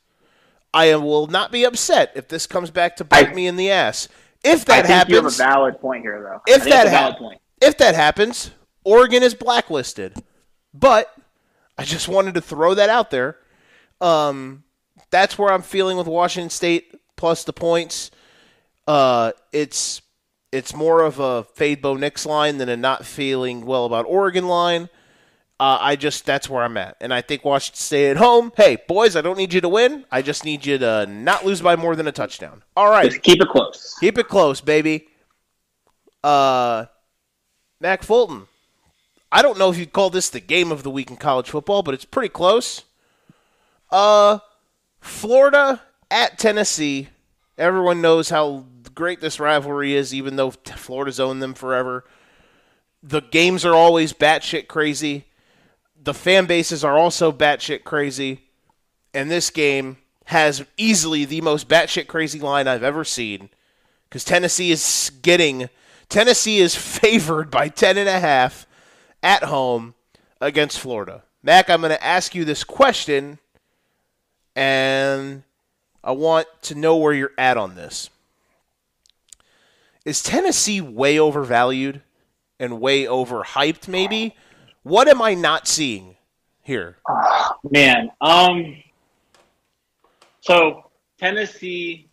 I will not be upset if this comes back to bite I, me in the ass. If that happens, you have a valid point here, though. If that ha- if that happens, Oregon is blacklisted. But I just wanted to throw that out there. Um, that's where I'm feeling with Washington State plus the points. Uh, it's it's more of a fade Bo Nix line than a not feeling well about Oregon line. Uh, I just that's where I'm at, and I think Washington stay at home. Hey, boys, I don't need you to win. I just need you to not lose by more than a touchdown. All right, just keep it close. Keep it close, baby. Uh, Mac Fulton. I don't know if you'd call this the game of the week in college football, but it's pretty close. Uh, Florida at Tennessee. Everyone knows how great this rivalry is, even though Florida's owned them forever. The games are always batshit crazy. The fan bases are also batshit crazy. And this game has easily the most batshit crazy line I've ever seen. Because Tennessee is getting Tennessee is *laughs* favored by ten and a half at home against Florida. Mac, I'm going to ask you this question, and I want to know where you're at on this. Is Tennessee way overvalued and way overhyped? Maybe. What am I not seeing here? Oh, man, um, so Tennessee,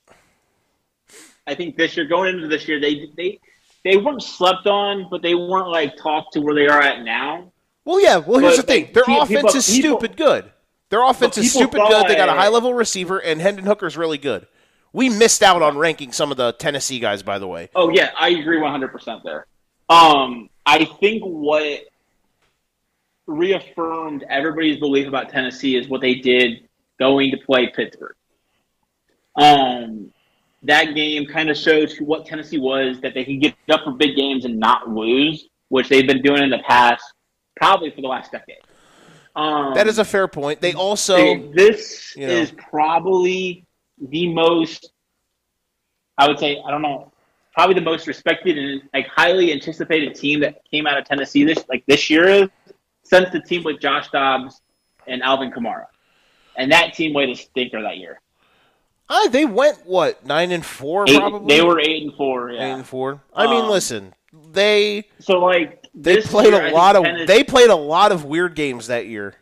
I think this year going into this year, they they they weren't slept on, but they weren't like talked to where they are at now. Well, yeah. Well, here's But, the thing: their people- offense is people- stupid good. Their offense is stupid good. They got a high level receiver, and Hendon Hooker's really good. We missed out on ranking some of the Tennessee guys, by the way. Oh yeah, I agree 100 percent there. Um, I think what reaffirmed everybody's belief about Tennessee is what they did going to play Pittsburgh. Um, that game kind of showed what Tennessee was that they can get up for big games and not lose, which they've been doing in the past, probably for the last decade. Um, That is a fair point. They also this you know. is probably the most I would say I don't know probably the most respected and like highly anticipated team that came out of Tennessee this like this year is since the team with Josh Dobbs and Alvin Kamara. And that team went a stinker that year. Ah, they went what nine and four, Eight, probably. they were eight and four. Yeah. eight and four. I mean, Um, listen, they So like they this played year, a lot of Tennessee- they played a lot of weird games that year.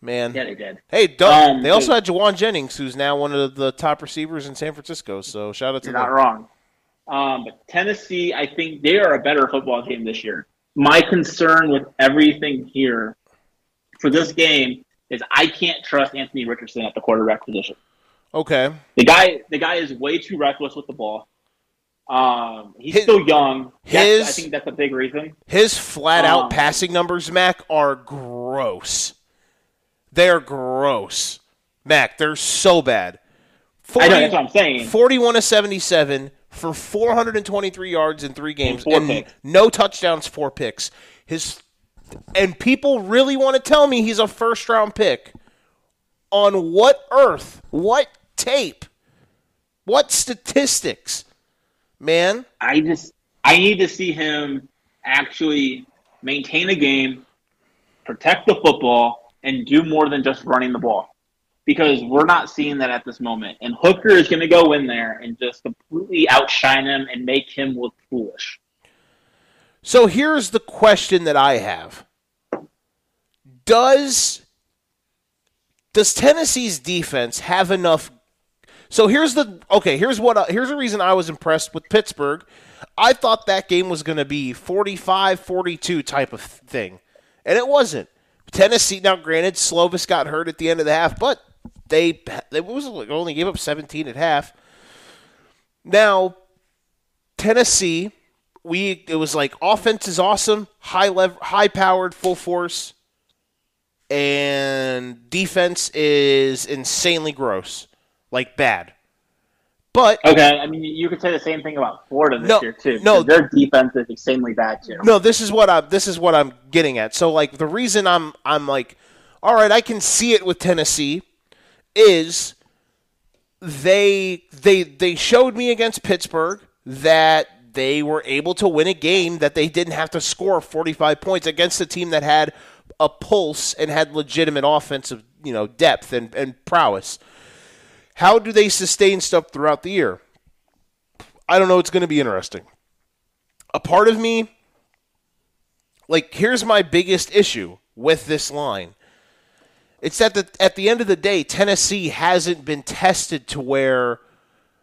Man, yeah they did. hey, Doug, Um, they also dude. had Jauan Jennings, who's now one of the top receivers in San Francisco. So shout out to You're not wrong. Um, but Tennessee, I think they are a better football team this year. My concern with everything here for this game is I can't trust Anthony Richardson at the quarterback position. Okay, The guy, the guy is way too reckless with the ball. Um, he's His- still young. That's- his- I think that's a big reason. his flat out Um, passing numbers, Mac, are gross. They're gross, Mac. They're so bad. 40, I know that's what I'm saying. 41 to 77 for 423 yards in three games and picks. no touchdowns, four picks. His and people really want to tell me he's a first round pick. On what earth? What tape? What statistics? Man, I just I need to see him actually maintain a game, protect the football, and do more than just running the ball. Because we're not seeing that at this moment. And Hooker is going to go in there and just completely outshine him and make him look foolish. So here's the question that I have. Does does Tennessee's defense have enough So here's the okay, here's what I- here's the reason I was impressed with Pittsburgh. I thought that game was going to be 45-42 type of thing. And it wasn't. Tennessee now granted Slovis got hurt at the end of the half, but they they was only gave up 17 at half. Now Tennessee, we it was like offense is awesome, high level, high powered, full force, and defense is insanely gross, like bad. But Okay, I mean, you could say the same thing about Florida this No, year, too. no. Their defense is extremely bad, too. no, this is what I'm. this is what I'm getting at. So like the reason I'm I'm like, all right, I can see it with Tennessee, is they they they showed me against Pittsburgh that they were able to win a game that they didn't have to score 45 points against a team that had a pulse and had legitimate offensive you know depth and, and prowess. How do they sustain stuff throughout the year? I don't know. It's going to be interesting. A part of me like here's my biggest issue with this line. It's that the, at the end of the day, Tennessee hasn't been tested to where,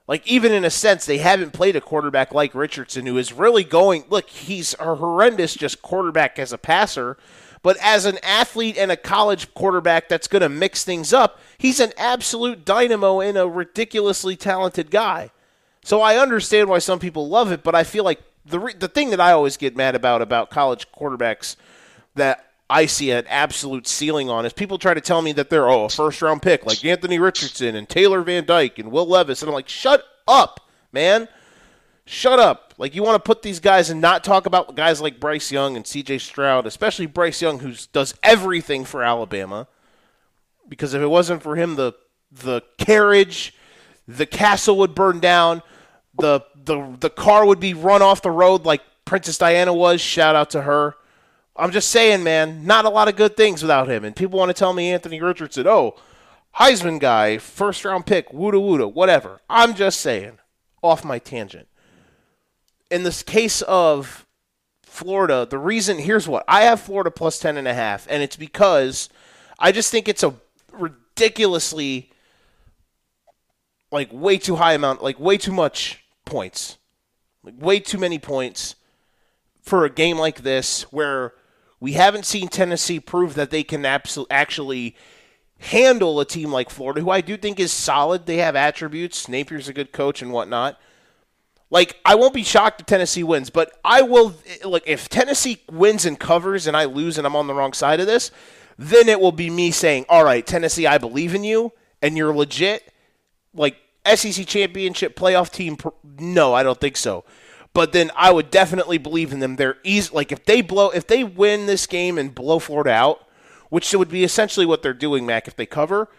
like, even in a sense, they haven't played a quarterback like Richardson, who is really going. Look, he's a horrendous just quarterback as a passer, but as an athlete and a college quarterback that's going to mix things up, he's an absolute dynamo and a ridiculously talented guy. So I understand why some people love it, but I feel like the re- the thing that I always get mad about about college quarterbacks that I see an absolute ceiling on is people try to tell me that they're oh a first round pick like Anthony Richardson and Taylor Van Dyke and Will Levis and I'm like shut up, man. Shut up. Like you want to put these guys and not talk about guys like Bryce Young and CJ Stroud, especially Bryce Young who does everything for Alabama. Because if it wasn't for him the the carriage, the castle would burn down, the the the car would be run off the road like Princess Diana was. Shout out to her. I'm just saying, man, not a lot of good things without him. And people want to tell me Anthony Richardson, oh, Heisman guy, first round pick, woota woota, whatever. I'm just saying, off my tangent. In this case of Florida, the reason here's what I have Florida plus ten and a half, and it's because I just think it's a ridiculously like way too high amount, like way too much points. Like, way too many points for a game like this where we haven't seen Tennessee prove that they can absol- actually handle a team like Florida, who I do think is solid. They have attributes. Napier's a good coach and whatnot. Like, I won't be shocked if Tennessee wins, but I will. Like, if Tennessee wins and covers and I lose and I'm on the wrong side of this, then it will be me saying, all right, Tennessee, I believe in you and you're legit. Like, SEC championship playoff team, no, I don't think so. But then I would definitely believe in them. They're easy. Like if they blow, if they win this game and blow Florida out, which would be essentially what they're doing, Mac. If they cover,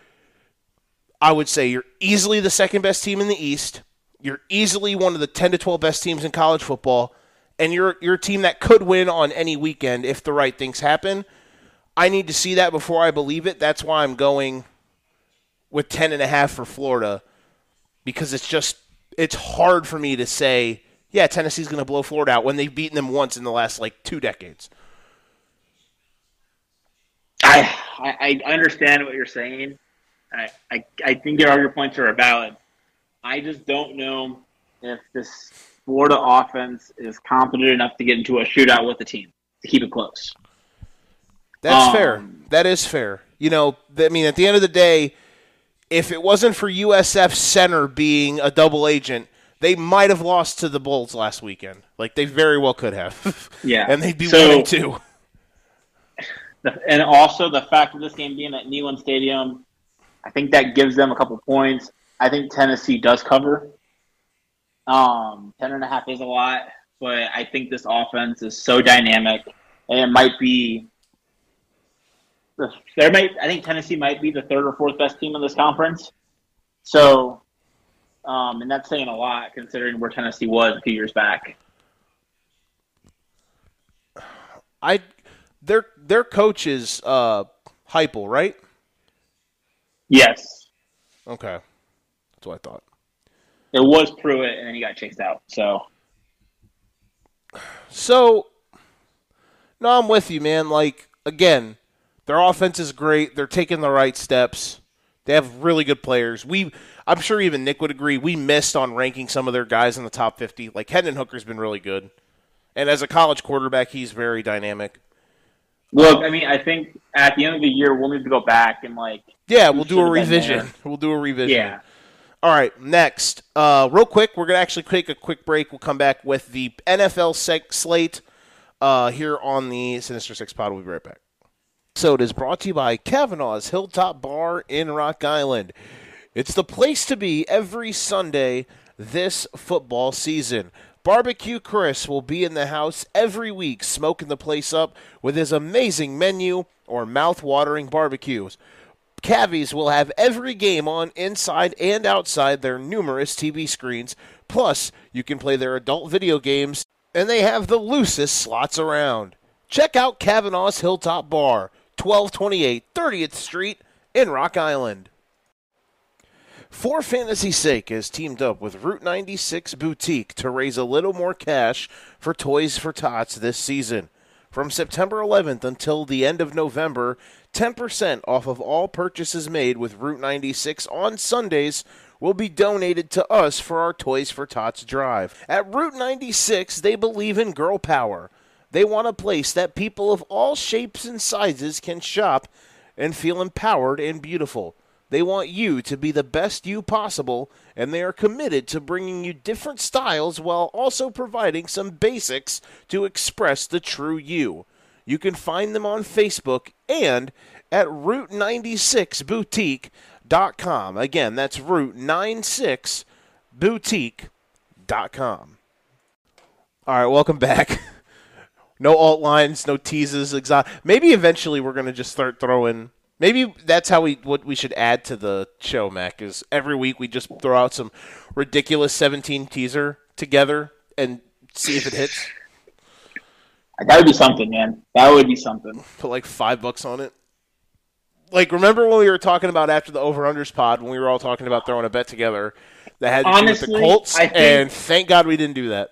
I would say you're easily the second best team in the East. You're easily one of the 10 to 12 best teams in college football, and you're you're a team that could win on any weekend if the right things happen. I need to see that before I believe it. That's why I'm going with 10 and a half for Florida because it's just it's hard for me to say yeah, Tennessee's going to blow Florida out when they've beaten them once in the last like two decades. I I, understand what you're saying. I, I I think your your points are valid. I just don't know if this Florida offense is competent enough to get into a shootout with the team to keep it close. That's um, fair. That is fair. You know, I mean, at the end of the day, if it wasn't for USF center being a double agent, they might have lost to the Bulls last weekend. Like they very well could have. *laughs* Yeah, and they'd be so, winning too. And also the fact of this game being at Neyland Stadium, I think that gives them a couple points. I think Tennessee does cover. Um, ten and a half is a lot, but I think this offense is so dynamic, and it might be. There might, I think Tennessee might be the third or fourth best team in this conference. So um, and that's saying a lot considering where Tennessee was a few years back. I their their coach is uh Heupel, right? Yes. Okay. That's what I thought. It was Pruitt and then he got chased out, so So No, I'm with you, man. Like again, their offense is great. They're taking the right steps. They have really good players. We, I'm sure even Nick would agree. We missed on ranking some of their guys in the top 50. Like Hendon Hooker's been really good, and as a college quarterback, he's very dynamic. Look, I mean, I think at the end of the year we'll need to go back and like. Yeah, we'll do a revision. We'll do a revision. Yeah. All right, next, uh, real quick, we're gonna actually take a quick break. We'll come back with the NFL slate uh, here on the Sinister Six Pod. We'll be right back So it is brought to you by Kavanaugh's Hilltop Bar in Rock Island. It's the place to be every Sunday this football season. Barbecue Chris will be in the house every week, smoking the place up with his amazing menu or mouth-watering barbecues. Cavies will have every game on inside and outside their numerous TV screens. Plus, you can play their adult video games, and they have the loosest slots around. Check out Kavanaugh's Hilltop Bar. 1228 30th Street in Rock Island. For Fantasy's sake has teamed up with Route 96 Boutique to raise a little more cash for Toys for Tots this season. From September 11th until the end of November, 10% off of all purchases made with Route 96 on Sundays will be donated to us for our Toys for Tots drive. At Route 96, they believe in girl power. They want a place that people of all shapes and sizes can shop and feel empowered and beautiful. They want you to be the best you possible, and they are committed to bringing you different styles while also providing some basics to express the true you. You can find them on Facebook and at Route96Boutique.com. Again, that's Route96Boutique.com. All right, welcome back. *laughs* No alt lines, no teases. Exo- maybe eventually we're gonna just start throwing. Maybe that's how we what we should add to the show, Mac. Is every week we just throw out some ridiculous seventeen teaser together and see if it hits. *laughs* That would be something, man. That would be something. Put like five bucks on it. Like, remember when we were talking about after the over unders pod when we were all talking about throwing a bet together that had to Honestly, do with the Colts, think, and thank God we didn't do that.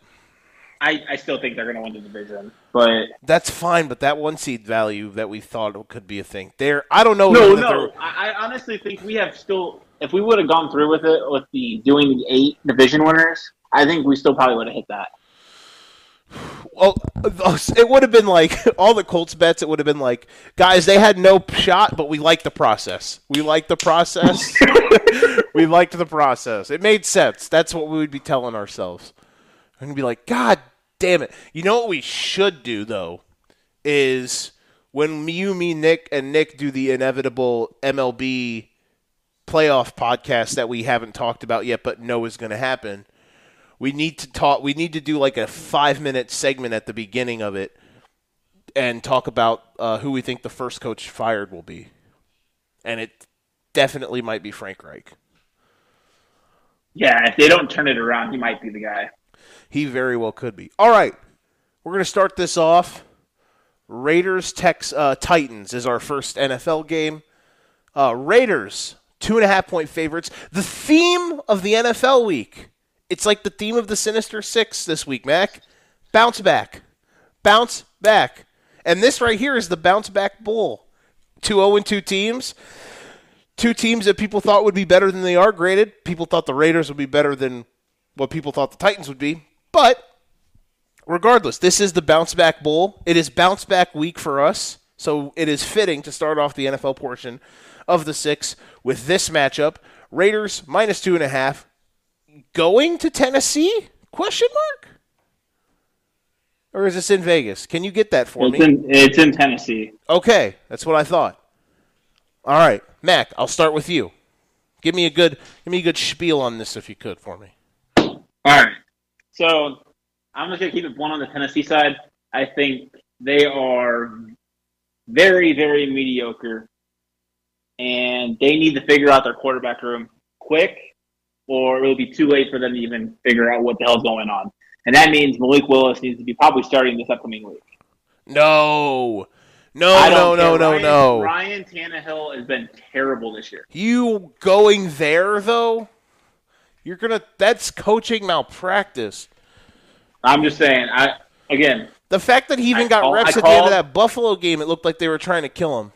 I, I still think they're going to win the division, but that's fine. But that one seed value that we thought could be a thing there, I don't know. No, no. I, honestly think we have still. If we would have gone through with it with the doing the eight division winners, I think we still probably would have hit that. Well, it would have been like *laughs* all the Colts bets. It would have been like, guys, they had no shot, but we liked the process. We liked the process. *laughs* we liked the process. It made sense. That's what we would be telling ourselves. And be like, God damn it! You know what we should do though is when you, me, Nick, and Nick do the inevitable MLB playoff podcast that we haven't talked about yet, but know is going to happen we need to talk. We need to do like a five minute segment at the beginning of it and talk about uh, who we think the first coach fired will be, and it definitely might be Frank Reich. Yeah, if they don't turn it around, he might be the guy. He very well could be. All right, we're going to start this off. Raiders Tex uh, Titans is our first NFL game. Uh, Raiders two and a half point favorites. The theme of the NFL week it's like the theme of the Sinister Six this week, Mac. Bounce back. Bounce back. And this right here is the bounce back bowl. 2 0 2 teams. Two teams that people thought would be better than they are graded. People thought the Raiders would be better than what people thought the Titans would be. But regardless, this is the bounce back bowl. It is bounce back week for us. So it is fitting to start off the NFL portion of the six with this matchup. Raiders minus two and a half going to Tennessee? Question mark. Or is this in Vegas? Can you get that for it's me? In, it's in Tennessee. Okay, that's what I thought. All right, Mac, I'll start with you. Give me a good give me a good spiel on this if you could for me. All right. So I'm just gonna keep it one on the Tennessee side. I think they are very, very mediocre, and they need to figure out their quarterback room quick or it'll be too late for them to even figure out what the hell's going on. And that means Malik Willis needs to be probably starting this upcoming week. No. No, no, no, no, Ryan, no. Ryan Tannehill has been terrible this year. You going there though? You're gonna. That's coaching malpractice. I'm just saying. I again. The fact that he even I got call, reps I at the end of that Buffalo game, it looked like they were trying to kill him.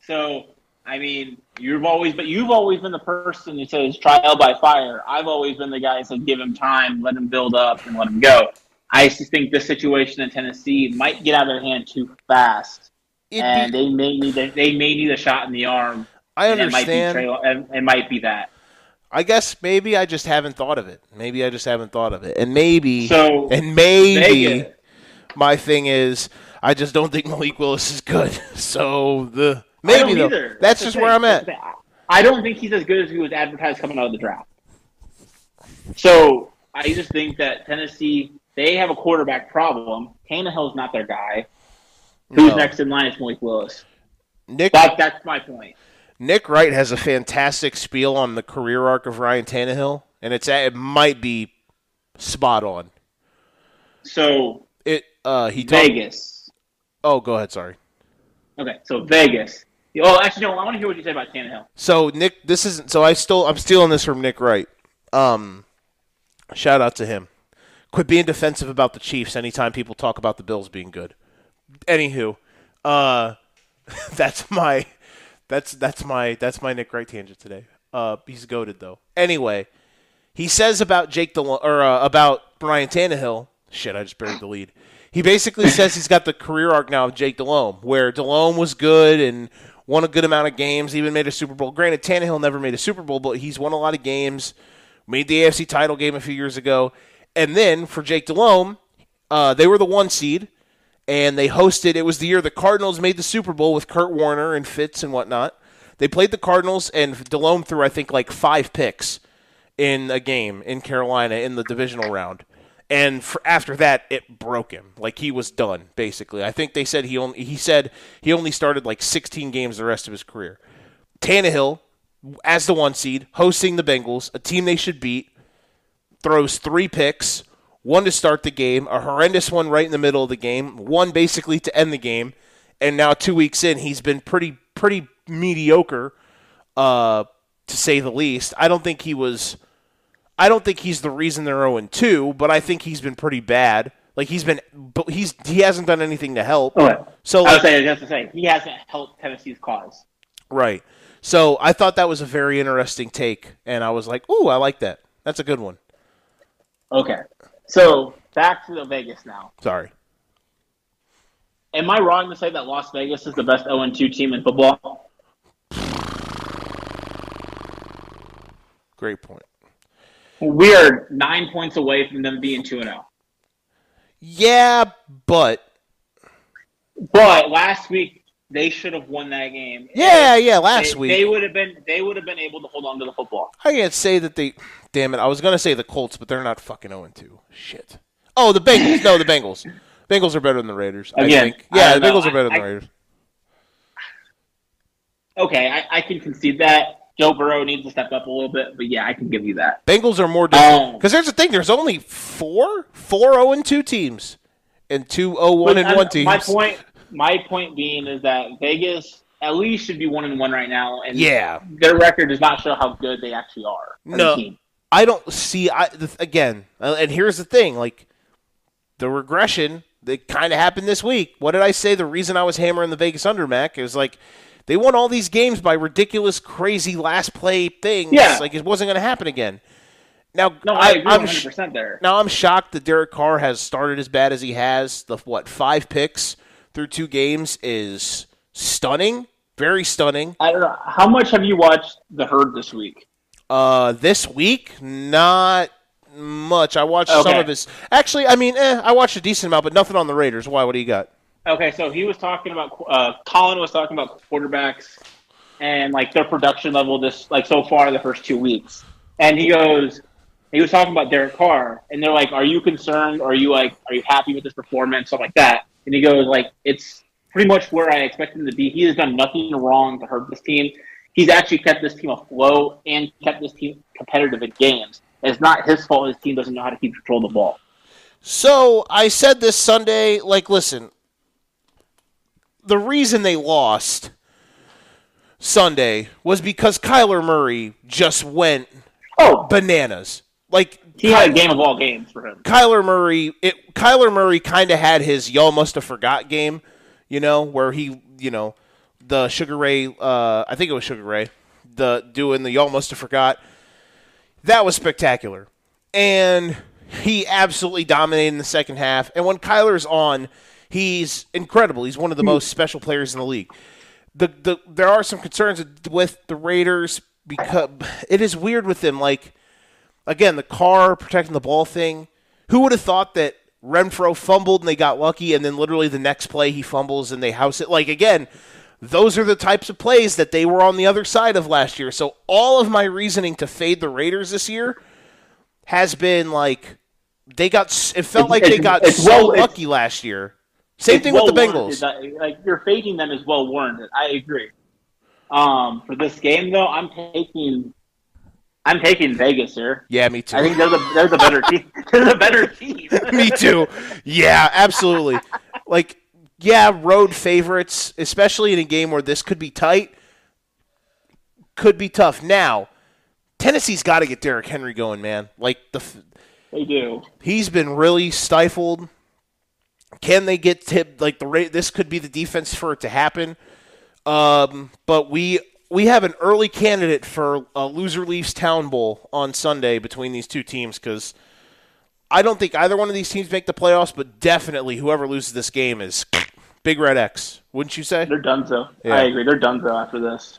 So I mean, you've always but you've always been the person who says trial by fire. I've always been the guy who said give him time, let him build up, and let him go. I just think this situation in Tennessee might get out of their hand too fast, It'd and be, they may need a, they may need a shot in the arm. I understand. It might, be, it might be that. I guess maybe I just haven't thought of it. Maybe I just haven't thought of it, and maybe so and maybe my thing is I just don't think Malik Willis is good. *laughs* So the Maybe though. Either. That's, That's just where I'm at. I don't think he's as good as he was advertised coming out of the draft. So I just think that Tennessee they have a quarterback problem. Tannehill's not their guy. Who's no. next in line is Malik Willis. Nick, that, that's my point. Nick Wright has a fantastic spiel on the career arc of Ryan Tannehill, and it's it might be spot on. So it uh he Vegas. oh, go ahead. Sorry. Okay, so Vegas. Oh, actually, no. I want to hear what you say about Tannehill. So Nick, this isn't. So I still, I'm stealing this from Nick Wright. Um, shout out to him. Quit being defensive about the Chiefs anytime people talk about the Bills being good. Anywho, uh, *laughs* that's my, that's that's my that's my Nick Wright tangent today. Uh, he's goaded though. Anyway, he says about Jake Del or uh, about Ryan Tannehill. Shit, I just buried the lead. He basically says he's got the career arc now of Jake Delhomme, where Delhomme was good and won a good amount of games, even made a Super Bowl. Granted, Tannehill never made a Super Bowl, but he's won a lot of games, made the AFC title game a few years ago. And then for Jake Delhomme, uh, they were the one seed, and they hosted. It was the year the Cardinals made the Super Bowl with Kurt Warner and Fitz and whatnot. They played the Cardinals, and Delhomme threw, I think, like five picks in a game in Carolina in the divisional round and for, after that it broke him. Like he was done basically. I think they said he only he said he only started like 16 games the rest of his career. Tannehill as the one seed hosting the Bengals a team they should beat throws three picks one to start the game a horrendous one right in the middle of the game one basically to end the game and now 2 weeks in he's been pretty pretty mediocre uh to say the least. I don't think he was I don't think he's the reason they're 0 2, but I think he's been pretty bad. Like he's been, but he's he hasn't done anything to help. Oh, okay. So like, I was saying, to say, he hasn't helped Tennessee's cause. Right. So I thought that was a very interesting take, and I was like, "Ooh, I like that." That's a good one. Okay. So back to the Vegas now. Sorry. Am I wrong to say that Las Vegas is the best 0 2 team in football? Great point. We are nine points away from them being 2 0. Yeah, but But last week they should have won that game. yeah, yeah. Last they, week they would have been they would have been able to hold on to the football. I can't say that they. Damn it! I was gonna say the Colts, but they're not fucking oh zero two. Shit. Oh, the Bengals. no, the Bengals. Bengals are better than the Raiders. I Again, think. I Yeah, the don't know. Bengals are better than the Raiders. Okay, I, I can concede that. Joe Burrow needs to step up a little bit, but yeah, I can give you that. Bengals are more Oh. because there's the thing. There's only four, four zero and two teams, and two zero one But and one teams. My point, my point being is that Vegas at least should be one and one right now, and Yeah. their record does not show how good they actually are. No. I don't see. I the, again, uh, and here's the thing: like the regression that kind of happened this week. What did I say? The reason I was hammering the Vegas under Mac is like they won all these games by ridiculous, crazy last play things. Yeah. like it wasn't going to happen again. Now, No, I, agree I'm 100 sh- percent there. now I'm shocked that Derek Carr has started as bad as he has. The what five picks through two games is stunning, very stunning. I don't know how much have you watched the herd this week. Uh, this week, not much. I watched some of his. Actually, I mean, eh, I watched a decent amount, but nothing on the Raiders. Why? What do you got? Okay, so he was talking about uh, Colin was talking about quarterbacks and like their production level this like so far the first two weeks, and he goes, he was talking about Derek Carr, and they're like, "Are you concerned? Are you like, are you happy with his performance, stuff like that?" And he goes, "Like it's pretty much where I expect him to be. He has done nothing wrong to hurt this team. He's actually kept this team afloat and kept this team competitive in games. It's not his fault. His team doesn't know how to keep control of the ball." So I said this Sunday. Like, listen, the reason they lost Sunday was because Kyler Murray just went Oh, bananas. Like he had a game of all games for him. Kyler Murray, it Kyler Murray kind of had his y'all must have forgot game, you know, where he, you know, the Sugar Ray, uh, I think it was Sugar Ray, the doing the y'all must have forgot. That was spectacular, and he absolutely dominated in the second half. And when Kyler's on, he's incredible. He's one of the most special players in the league. The, the there are some concerns with the Raiders because it is weird with them, like again, the Carr protecting the ball thing. Who would have thought that Renfrow fumbled and they got lucky, and then literally the next play he fumbles and they house it? Like again, those are the types of plays that they were on the other side of last year. So all of my reasoning to fade the Raiders this year has been like they got. It felt like they got so lucky last year. Same It's thing with the Bengals. That- Like you're fading them is well warranted. I agree. Um, for this game though, I'm taking, I'm taking Vegas here. yeah, me too. I think they're the they're the better team. *laughs* They're the better team. *laughs* Me too. Yeah, absolutely. Like, yeah, road favorites, especially in a game where this could be tight, could be tough. Now, Tennessee's got to get Derrick Henry going, man. Like the f- They do. he's been really stifled. Can they get tipped? Like the rate, this could be the defense for it to happen. Um, but we we have an early candidate for a loser leaves town bowl on Sunday between these two teams because I don't think either one of these teams make the playoffs, but definitely whoever loses this game is *sniffs* big red X. Wouldn't you say? They're done so. Yeah. I agree. They're done so after this.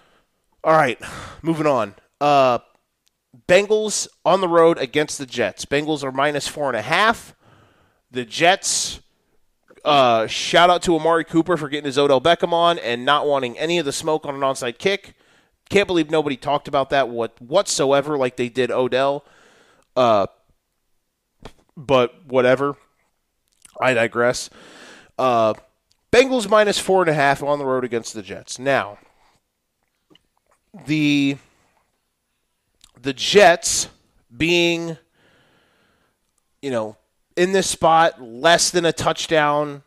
All right, moving on. Uh, Bengals on the road against the Jets. Bengals are minus four and a half. The Jets. Uh, shout out to Amari Cooper for getting his Odell Beckham on and not wanting any of the smoke on an onside kick. Can't believe nobody talked about that what whatsoever like they did Odell. Uh, but whatever. I digress. Uh, Bengals minus four and a half on the road against the Jets. Now, the the Jets being you know in this spot less than a touchdown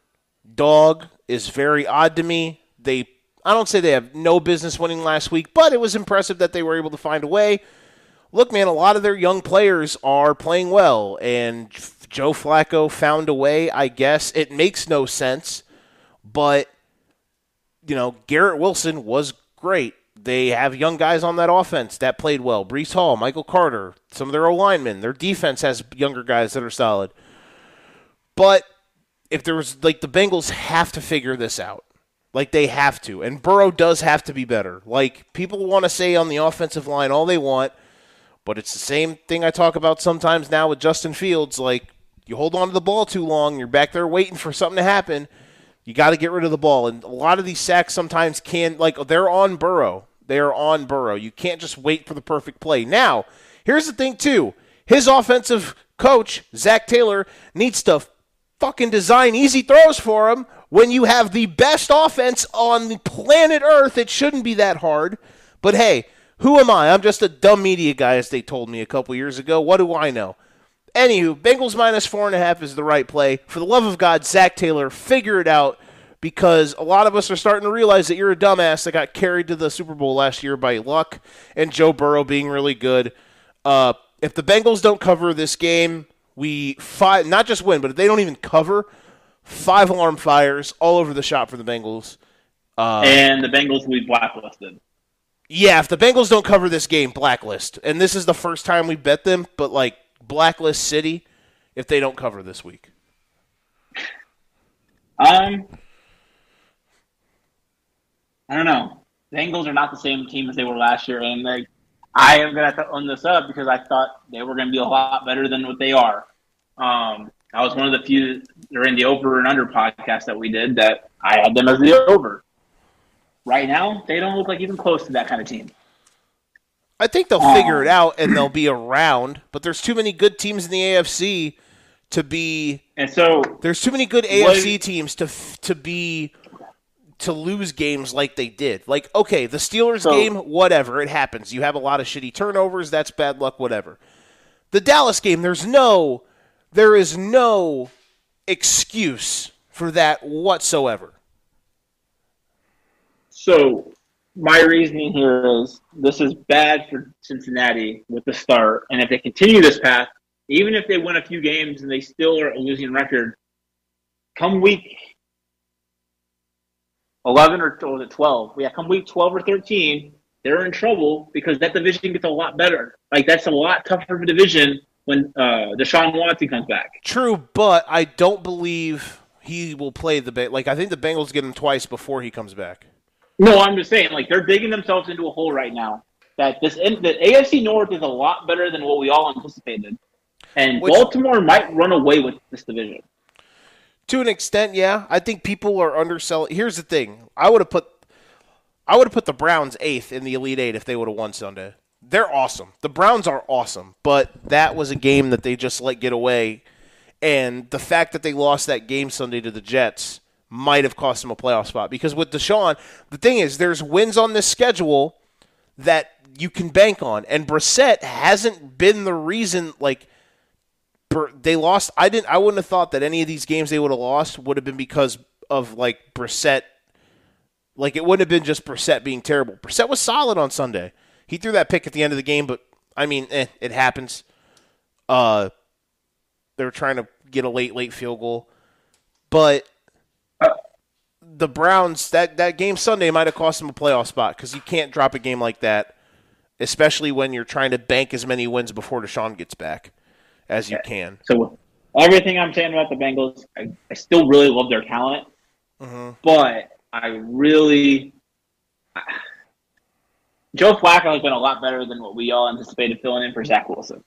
dog is very odd to me. They I don't say they have no business winning last week, but it was impressive that they were able to find a way. Look, man, a lot of their young players are playing well, and Joe Flacco found a way. I guess it makes no sense, but you know, Garrett Wilson was great. they have young guys on that offense that played well. Breece Hall, Michael Carter, some of their O linemen. Their defense has younger guys that are solid. But if there was like the Bengals have to figure this out. Like they have to. And Burrow does have to be better. Like people want to say on the offensive line all they want, but it's the same thing I talk about sometimes now with Justin Fields. Like you hold on to the ball too long, you're back there waiting for something to happen. You got to get rid of the ball. And a lot of these sacks sometimes can like they're on Burrow. They are on Burrow. You can't just wait for the perfect play. Now, here's the thing too. His offensive coach, Zac Taylor, needs to fucking design easy throws for him when you have the best offense on the planet Earth. It shouldn't be that hard. But hey, who am I? I'm just a dumb media guy, as they told me a couple years ago. What do I know? Anywho, Bengals minus four and a half is the right play. For the love of God, Zac Taylor, figure it out because a lot of us are starting to realize that you're a dumbass that got carried to the Super Bowl last year by luck and Joe Burrow being really good. Uh, if the Bengals don't cover this game, we five not just win, but if they don't even cover, five alarm fires all over the shop for the Bengals. Uh, and the Bengals will be blacklisted. Yeah, if the Bengals don't cover this game, blacklist. And this is the first time we bet them, but like blacklist City if they don't cover this week. Um, I don't know. The Bengals are not the same team as they were last year, and like I am gonna have to own this up because I thought they were gonna be a lot better than what they are. Um, I was one of the few during the over and under podcast that we did that I had them as the over. Right now, they don't look like even close to that kind of team. I think they'll um, figure it out and they'll be around, but there's too many good teams in the AFC to be. And so there's too many good AFC what, teams to to be to lose games like they did. Like, okay, the Steelers so, game, whatever, it happens. You have a lot of shitty turnovers, that's bad luck, whatever. The Dallas game, there's no there is no excuse for that whatsoever. So, my reasoning here is this is bad for Cincinnati with the start, and if they continue this path, even if they win a few games and they still are a losing record, come week 11 or, or 12. Yeah, come week 12 or 13, they're in trouble because that division gets a lot better. Like, that's a lot tougher of a division when uh, Deshaun Watson comes back. True, but I don't believe he will play the Bengals. Like, I think the Bengals get him twice before he comes back. No, I'm just saying, like, they're digging themselves into a hole right now. That this the AFC North is a lot better than what we all anticipated. And Which, Baltimore might run away with this division. To an extent, yeah. I think people are underselling. Here's the thing: I would have put, I would have put the Browns eighth in the Elite Eight if they would have won Sunday. They're awesome. The Browns are awesome, but that was a game that they just let get away, and the fact that they lost that game Sunday to the Jets might have cost them a playoff spot. Because with Deshaun, the thing is, there's wins on this schedule that you can bank on, and Brissett hasn't been the reason like they lost. I didn't. I wouldn't have thought that any of these games they would have lost would have been because of like Brissett. Like it wouldn't have been just Brissett being terrible. Brissett was solid on Sunday. He threw that pick at the end of the game, but I mean, eh, it happens. Uh, they were trying to get a late, late field goal, but the Browns that that game Sunday might have cost them a playoff spot because you can't drop a game like that, especially when you're trying to bank as many wins before Deshaun gets back as you can. So everything I'm saying about the Bengals, I, I still really love their talent, mm-hmm. but I really I, Joe Flacco has been a lot better than what we all anticipated filling in for Zach Wilson.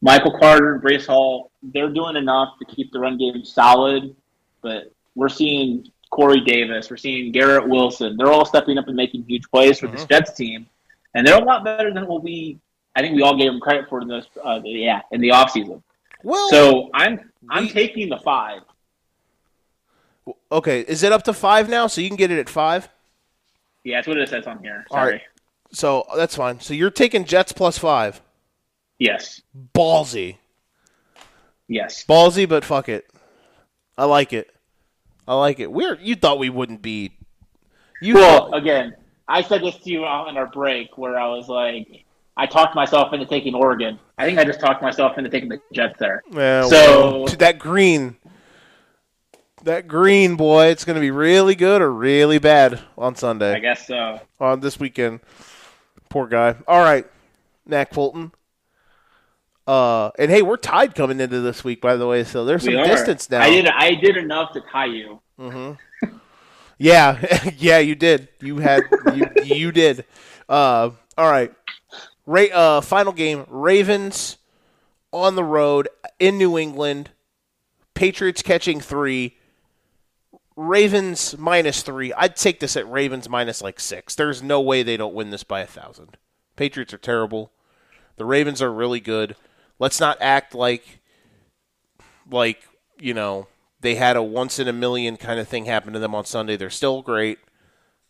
Michael Carter, Breece Hall, they're doing enough to keep the run game solid, but we're seeing Corey Davis, we're seeing Garrett Wilson. They're all stepping up and making huge plays for mm-hmm. this Jets team, and they're a lot better than what we I think we all gave him credit for in this. Uh, yeah, in the offseason. Well, so I'm I'm we, taking the five. Okay, is it up to five now? So you can get it at five. Yeah, that's what it says on here. Sorry. All right. So that's fine. So you're taking Jets plus five. Yes. Ballsy. Yes. Ballsy, but fuck it. I like it. I like it. We're you thought we wouldn't be. You well, thought, again, I said this to you on our break where I was like, I talked myself into taking Oregon. I think I just talked myself into taking the Jets there. Yeah, so well, that green, that green boy, it's going to be really good or really bad on Sunday. I guess so. on this weekend. Poor guy. All right, Mac Fulton. Uh, and hey, we're tied coming into this week, by the way. So there's some are. distance now. I did. I did enough to tie you. Mm-hmm. Yeah, *laughs* yeah, you did. You had you you did. Uh, all right. Ra- uh, final game: Ravens on the road in New England. Patriots catching three. Ravens minus three. I'd take this at Ravens minus like six. There's no way they don't win this by a thousand. Patriots are terrible. The Ravens are really good. Let's not act like like you know they had a once in a million kind of thing happen to them on Sunday. They're still great.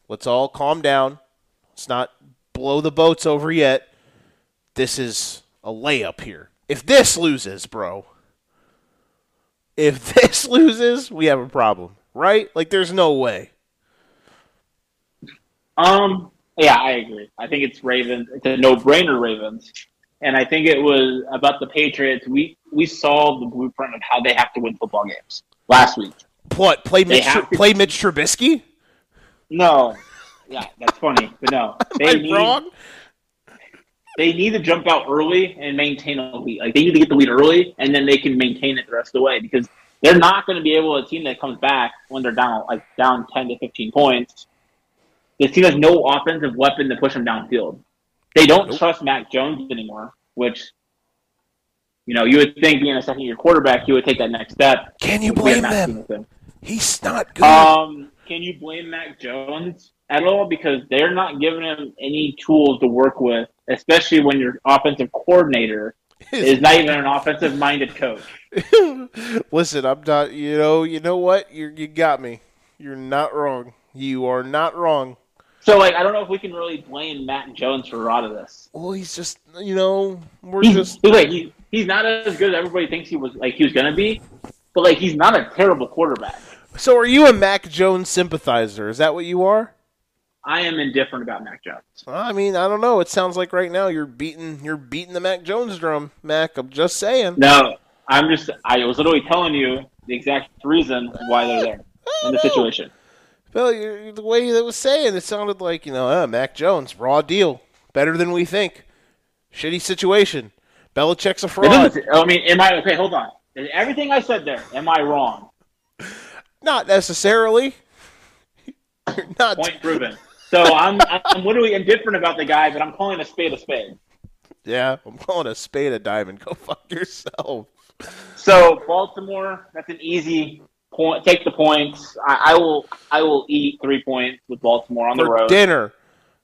Let's all calm down. Let's not blow the boats over yet. This is a layup here. If this loses, bro, if *laughs* this loses, we have a problem, right? Like, there's no way. Um. Yeah, I agree. I think it's Ravens. It's a no-brainer, Ravens. And I think it was about the Patriots. We we saw the blueprint of how they have to win football games last week. What? Play Mitch? to- Play Mitch Trubisky? No, yeah, that's funny, but no, *laughs* Am they I need wrong? They need to jump out early and maintain a lead. Like they need to get the lead early, and then they can maintain it the rest of the way because they're not going to be able. A team that comes back when they're down like down ten to fifteen points, this team has no offensive weapon to push them downfield. They don't Nope. trust Mac Jones anymore, which you know you would think being a second year quarterback, he would take that next step. Can you blame them? him. He's not good. Um, can you blame Mac Jones at all? Because they're not giving him any tools to work with, especially when your offensive coordinator is not even an offensive minded coach. *laughs* Listen, I'm not. You know. You know what? You you got me. You're not wrong. You are not wrong. So, like, I don't know if we can really blame Mac Jones for a lot of this. Well, he's just. You know, we're He's, just. he's like he, he's not as good as everybody thinks he was like he was gonna be, but like he's not a terrible quarterback. So, are you a Mac Jones sympathizer? Is that what you are? I am indifferent about Mac Jones. I mean, I don't know. It sounds like right now you're beating you're beating the Mac Jones drum, Mac. I'm just saying. No, I'm just I was literally telling you the exact reason why they're there in the situation. Well, you the way that was saying, it sounded like you know, uh, Mac Jones, raw deal, better than we think. Shitty situation. Belichick's a fraud. I mean, am I okay? Hold on. Everything I said there, am I wrong? Not necessarily. *laughs* You're not. Point proven. So I'm I'm literally indifferent about the guy, but I'm calling a spade a spade. Yeah, I'm calling a spade a diamond. Go fuck yourself. So Baltimore, that's an easy point. Take the points. I, I will I will eat three points with Baltimore on the road. dinner.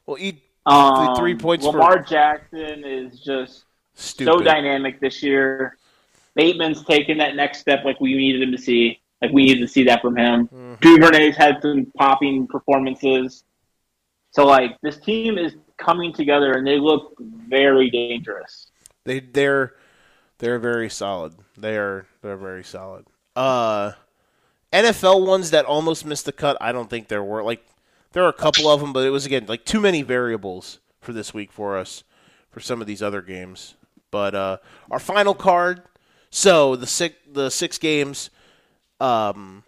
We'll eat Um, three points for- Lamar Jackson is just stupid. so dynamic this year. Bateman's taken that next step like we needed him to see. Like we needed to see that from him. Mhm. Duvernay's had some popping performances. So like this team is coming together and they look very dangerous. They they're they're very solid. They are they're very solid. Uh NFL ones that almost missed the cut, I don't think there were like there are a couple of them, but it was again like too many variables for this week for us for some of these other games. But uh our final card, so the six the six games um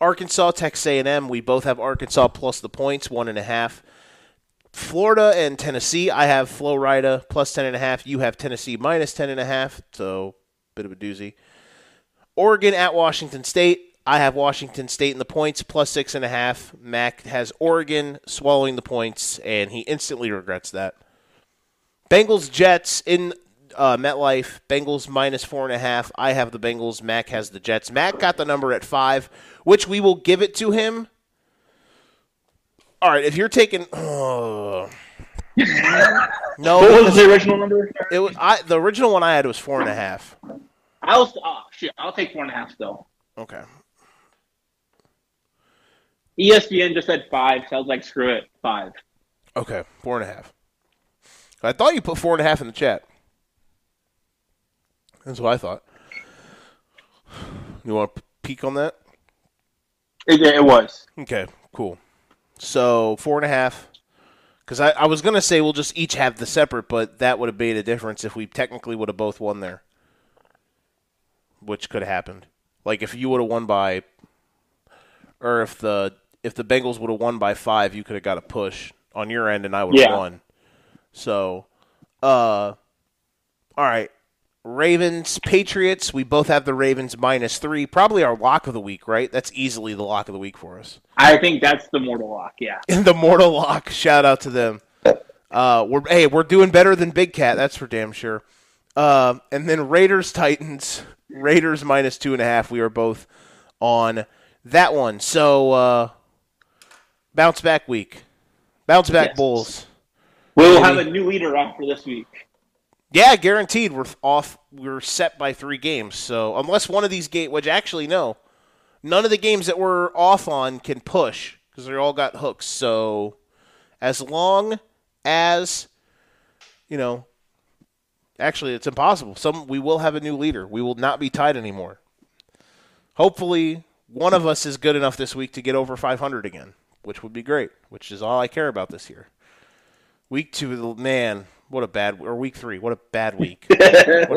Arkansas, Texas A&M. We both have Arkansas plus the points, one and a half. Florida and Tennessee. I have Florida plus ten and a half. You have Tennessee minus ten and a half. So bit of a doozy. Oregon at Washington State. I have Washington State in the points plus six and a half. Mac has Oregon swallowing the points, and he instantly regrets that. Bengals Jets in uh, MetLife. Bengals minus four and a half. I have the Bengals. Mac has the Jets. Mac got the number at five, which we will give it to him. All right, if you're taking, oh. *sighs* no, What was the original number? it was I. The original one I had was four and a half. I'll oh, shit. I'll take four and a half still. Okay. ESPN just said five, so I was like, screw it, five. Okay, four and a half. I thought you put four and a half in the chat. That's what I thought. You want to peek on that? It, it was. Okay, cool. So four and a half. Because I, I was gonna say we'll just each have the separate, but that would have made a difference if we technically would have both won there, which could have happened. Like if you would have won by, or if the if the Bengals would have won by five, you could have got a push on your end, and I would have Yeah. won. So, uh, all right. Ravens, Patriots. We both have the Ravens minus three. Probably our lock of the week, right? That's easily the lock of the week for us. I think that's the mortal lock. Yeah. *laughs* the Mortal Lock. Shout out to them. Uh, we're hey, we're doing better than Big Cat. That's for damn sure. Um, and then Raiders Titans. Raiders minus two and a half. We are both on that one. So uh, bounce back week. Bounce back Yes. Bulls. We'll have a new leader after this week. Yeah, guaranteed. We're off. We're set by three games. So unless one of these gate, which actually no, none of the games that we're off on can push because they all got hooks. So as long as you know, actually, it's impossible. Some we will have a new leader. We will not be tied anymore. Hopefully, one of us is good enough this week to get over 500 again, which would be great. Which is all I care about this year. Week two, man, what a bad or week three, what a bad *laughs* week. what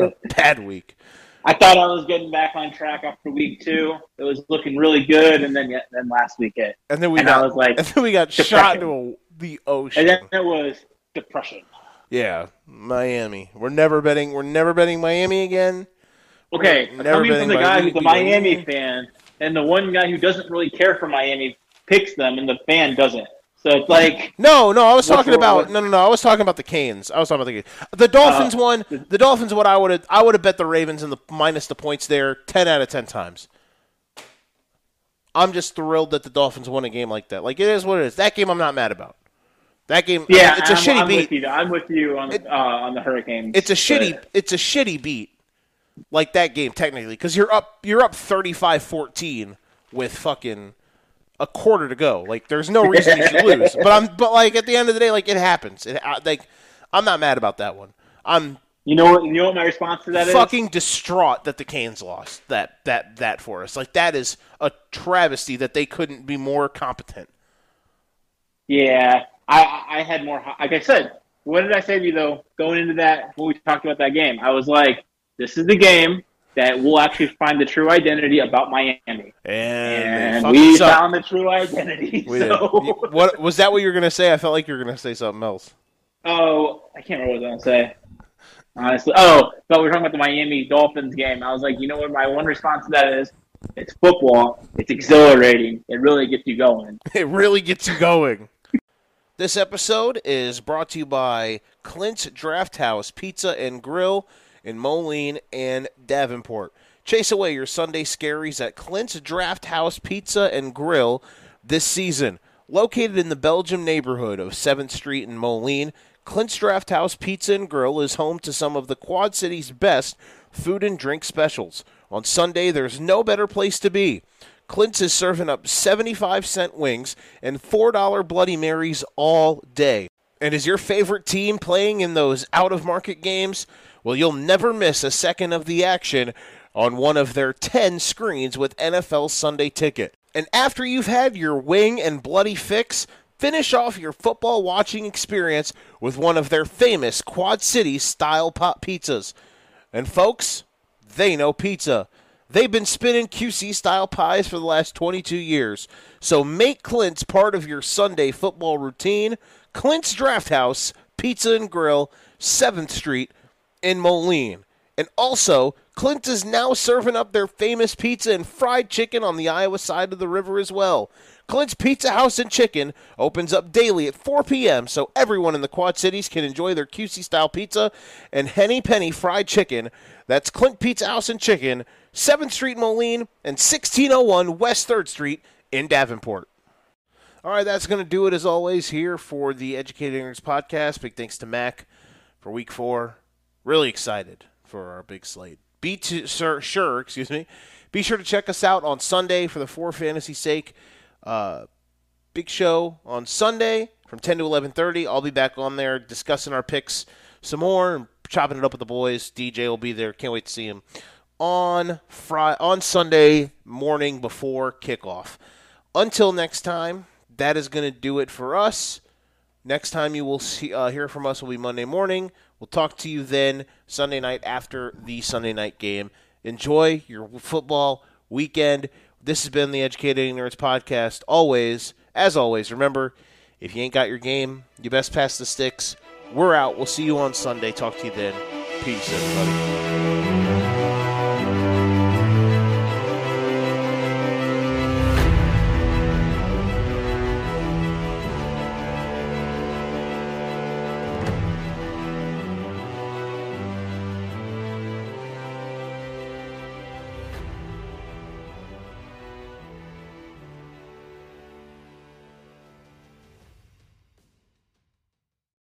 a *laughs* bad week. I thought I was getting back on track after week two. It was looking really good, and then yeah, then last week it, And then we and I got was like, and then we got shot into a, the ocean. and then it was depression. yeah, Miami. We're never betting. We're never betting Miami again. Okay, Never coming from the guy who's a Miami fan, and the one guy who doesn't really care for Miami picks them, and the fan doesn't. So it's like, No, no, I was talking about no, no, no. I was talking about the Canes. I was talking about the Canes. The Dolphins Uh, one. The Dolphins. What I would have, I would have bet the Ravens and the minus the points there, ten out of ten times. I'm just thrilled that the Dolphins won a game like that. Like it is what it is. That game I'm not mad about. That game, yeah, it's a I'm, shitty I'm beat. With you. I'm with you on It- uh, on the Hurricanes. It's a but- shitty. It's a shitty beat, like that game technically, because you're up. You're up 35-14 with fucking a quarter to go. Like there's no reason you should lose. But I'm. But like at the end of the day, like it happens. It, I, like I'm not mad about that one. I'm You know what? You know what my response to that is? fucking distraught that the Canes lost that that that for us. Like that is a travesty that they couldn't be more competent. Yeah, I I had more. Like I said, what did I say to you though? Going into that, when we talked about that game, I was like, "This is the game that we'll actually find the true identity about Miami," And, and we found the true identity. *laughs* So, What was that? What you were gonna say? I felt like you were gonna say something else. oh, I can't remember what I was going to say. Honestly, oh, but we're talking about the Miami Dolphins game. I was like, you know what? My one response to that is, it's football. It's exhilarating. It really gets you going. *laughs* It really gets you going. This episode is brought to you by Clint's Draft House Pizza and Grill in Moline and Davenport. Chase away your Sunday scaries at Clint's Draft House Pizza and Grill this season. Located in the Belgium neighborhood of 7th Street in Moline, Clint's Draft House Pizza and Grill is home to some of the Quad City's best food and drink specials. On Sunday, there's no better place to be. Clint's is serving up 75 cent wings and $4 Bloody Marys all day. And is your favorite team playing in those out of market games? Well, you'll never miss a second of the action on one of their 10 screens with NFL Sunday Ticket. And after you've had your wing and bloody fix, finish off your football watching experience with one of their famous Quad City style pop pizzas. And folks, they know pizza. They've been spinning QC style pies for the last 22 years. So make Clint's part of your Sunday football routine. Clint's Draft House, Pizza and Grill, 7th Street in Moline. And also, Clint is now serving up their famous pizza and fried chicken on the Iowa side of the river as well. Clint's Pizza House and Chicken opens up daily at 4 p.m. so everyone in the Quad Cities can enjoy their QC style pizza and Henny Penny fried chicken. That's Clint Pizza House and Chicken, 7th Street Moline, and 1601 West 3rd Street in Davenport. All right, that's going to do it as always here for the Educated Ignorance podcast. Big thanks to Mac for week four. Really excited for our big slate. Be to, sir, sure, excuse me. Be sure to check us out on Sunday for the For Fantasy Sake uh, big show on Sunday from 10 to 11:30. I'll be back on there discussing our picks some more and chopping it up with the boys. DJ will be there. Can't wait to see him on Friday on Sunday morning before kickoff. Until next time, that is going to do it for us. Next time you will see, uh, hear from us will be Monday morning. We'll talk to you then Sunday night after the Sunday night game. Enjoy your football weekend. This has been the Educated Ignorance Podcast. Always, as always, remember if you ain't got your game, you best pass the sticks. We're out. We'll see you on Sunday. Talk to you then. Peace, everybody.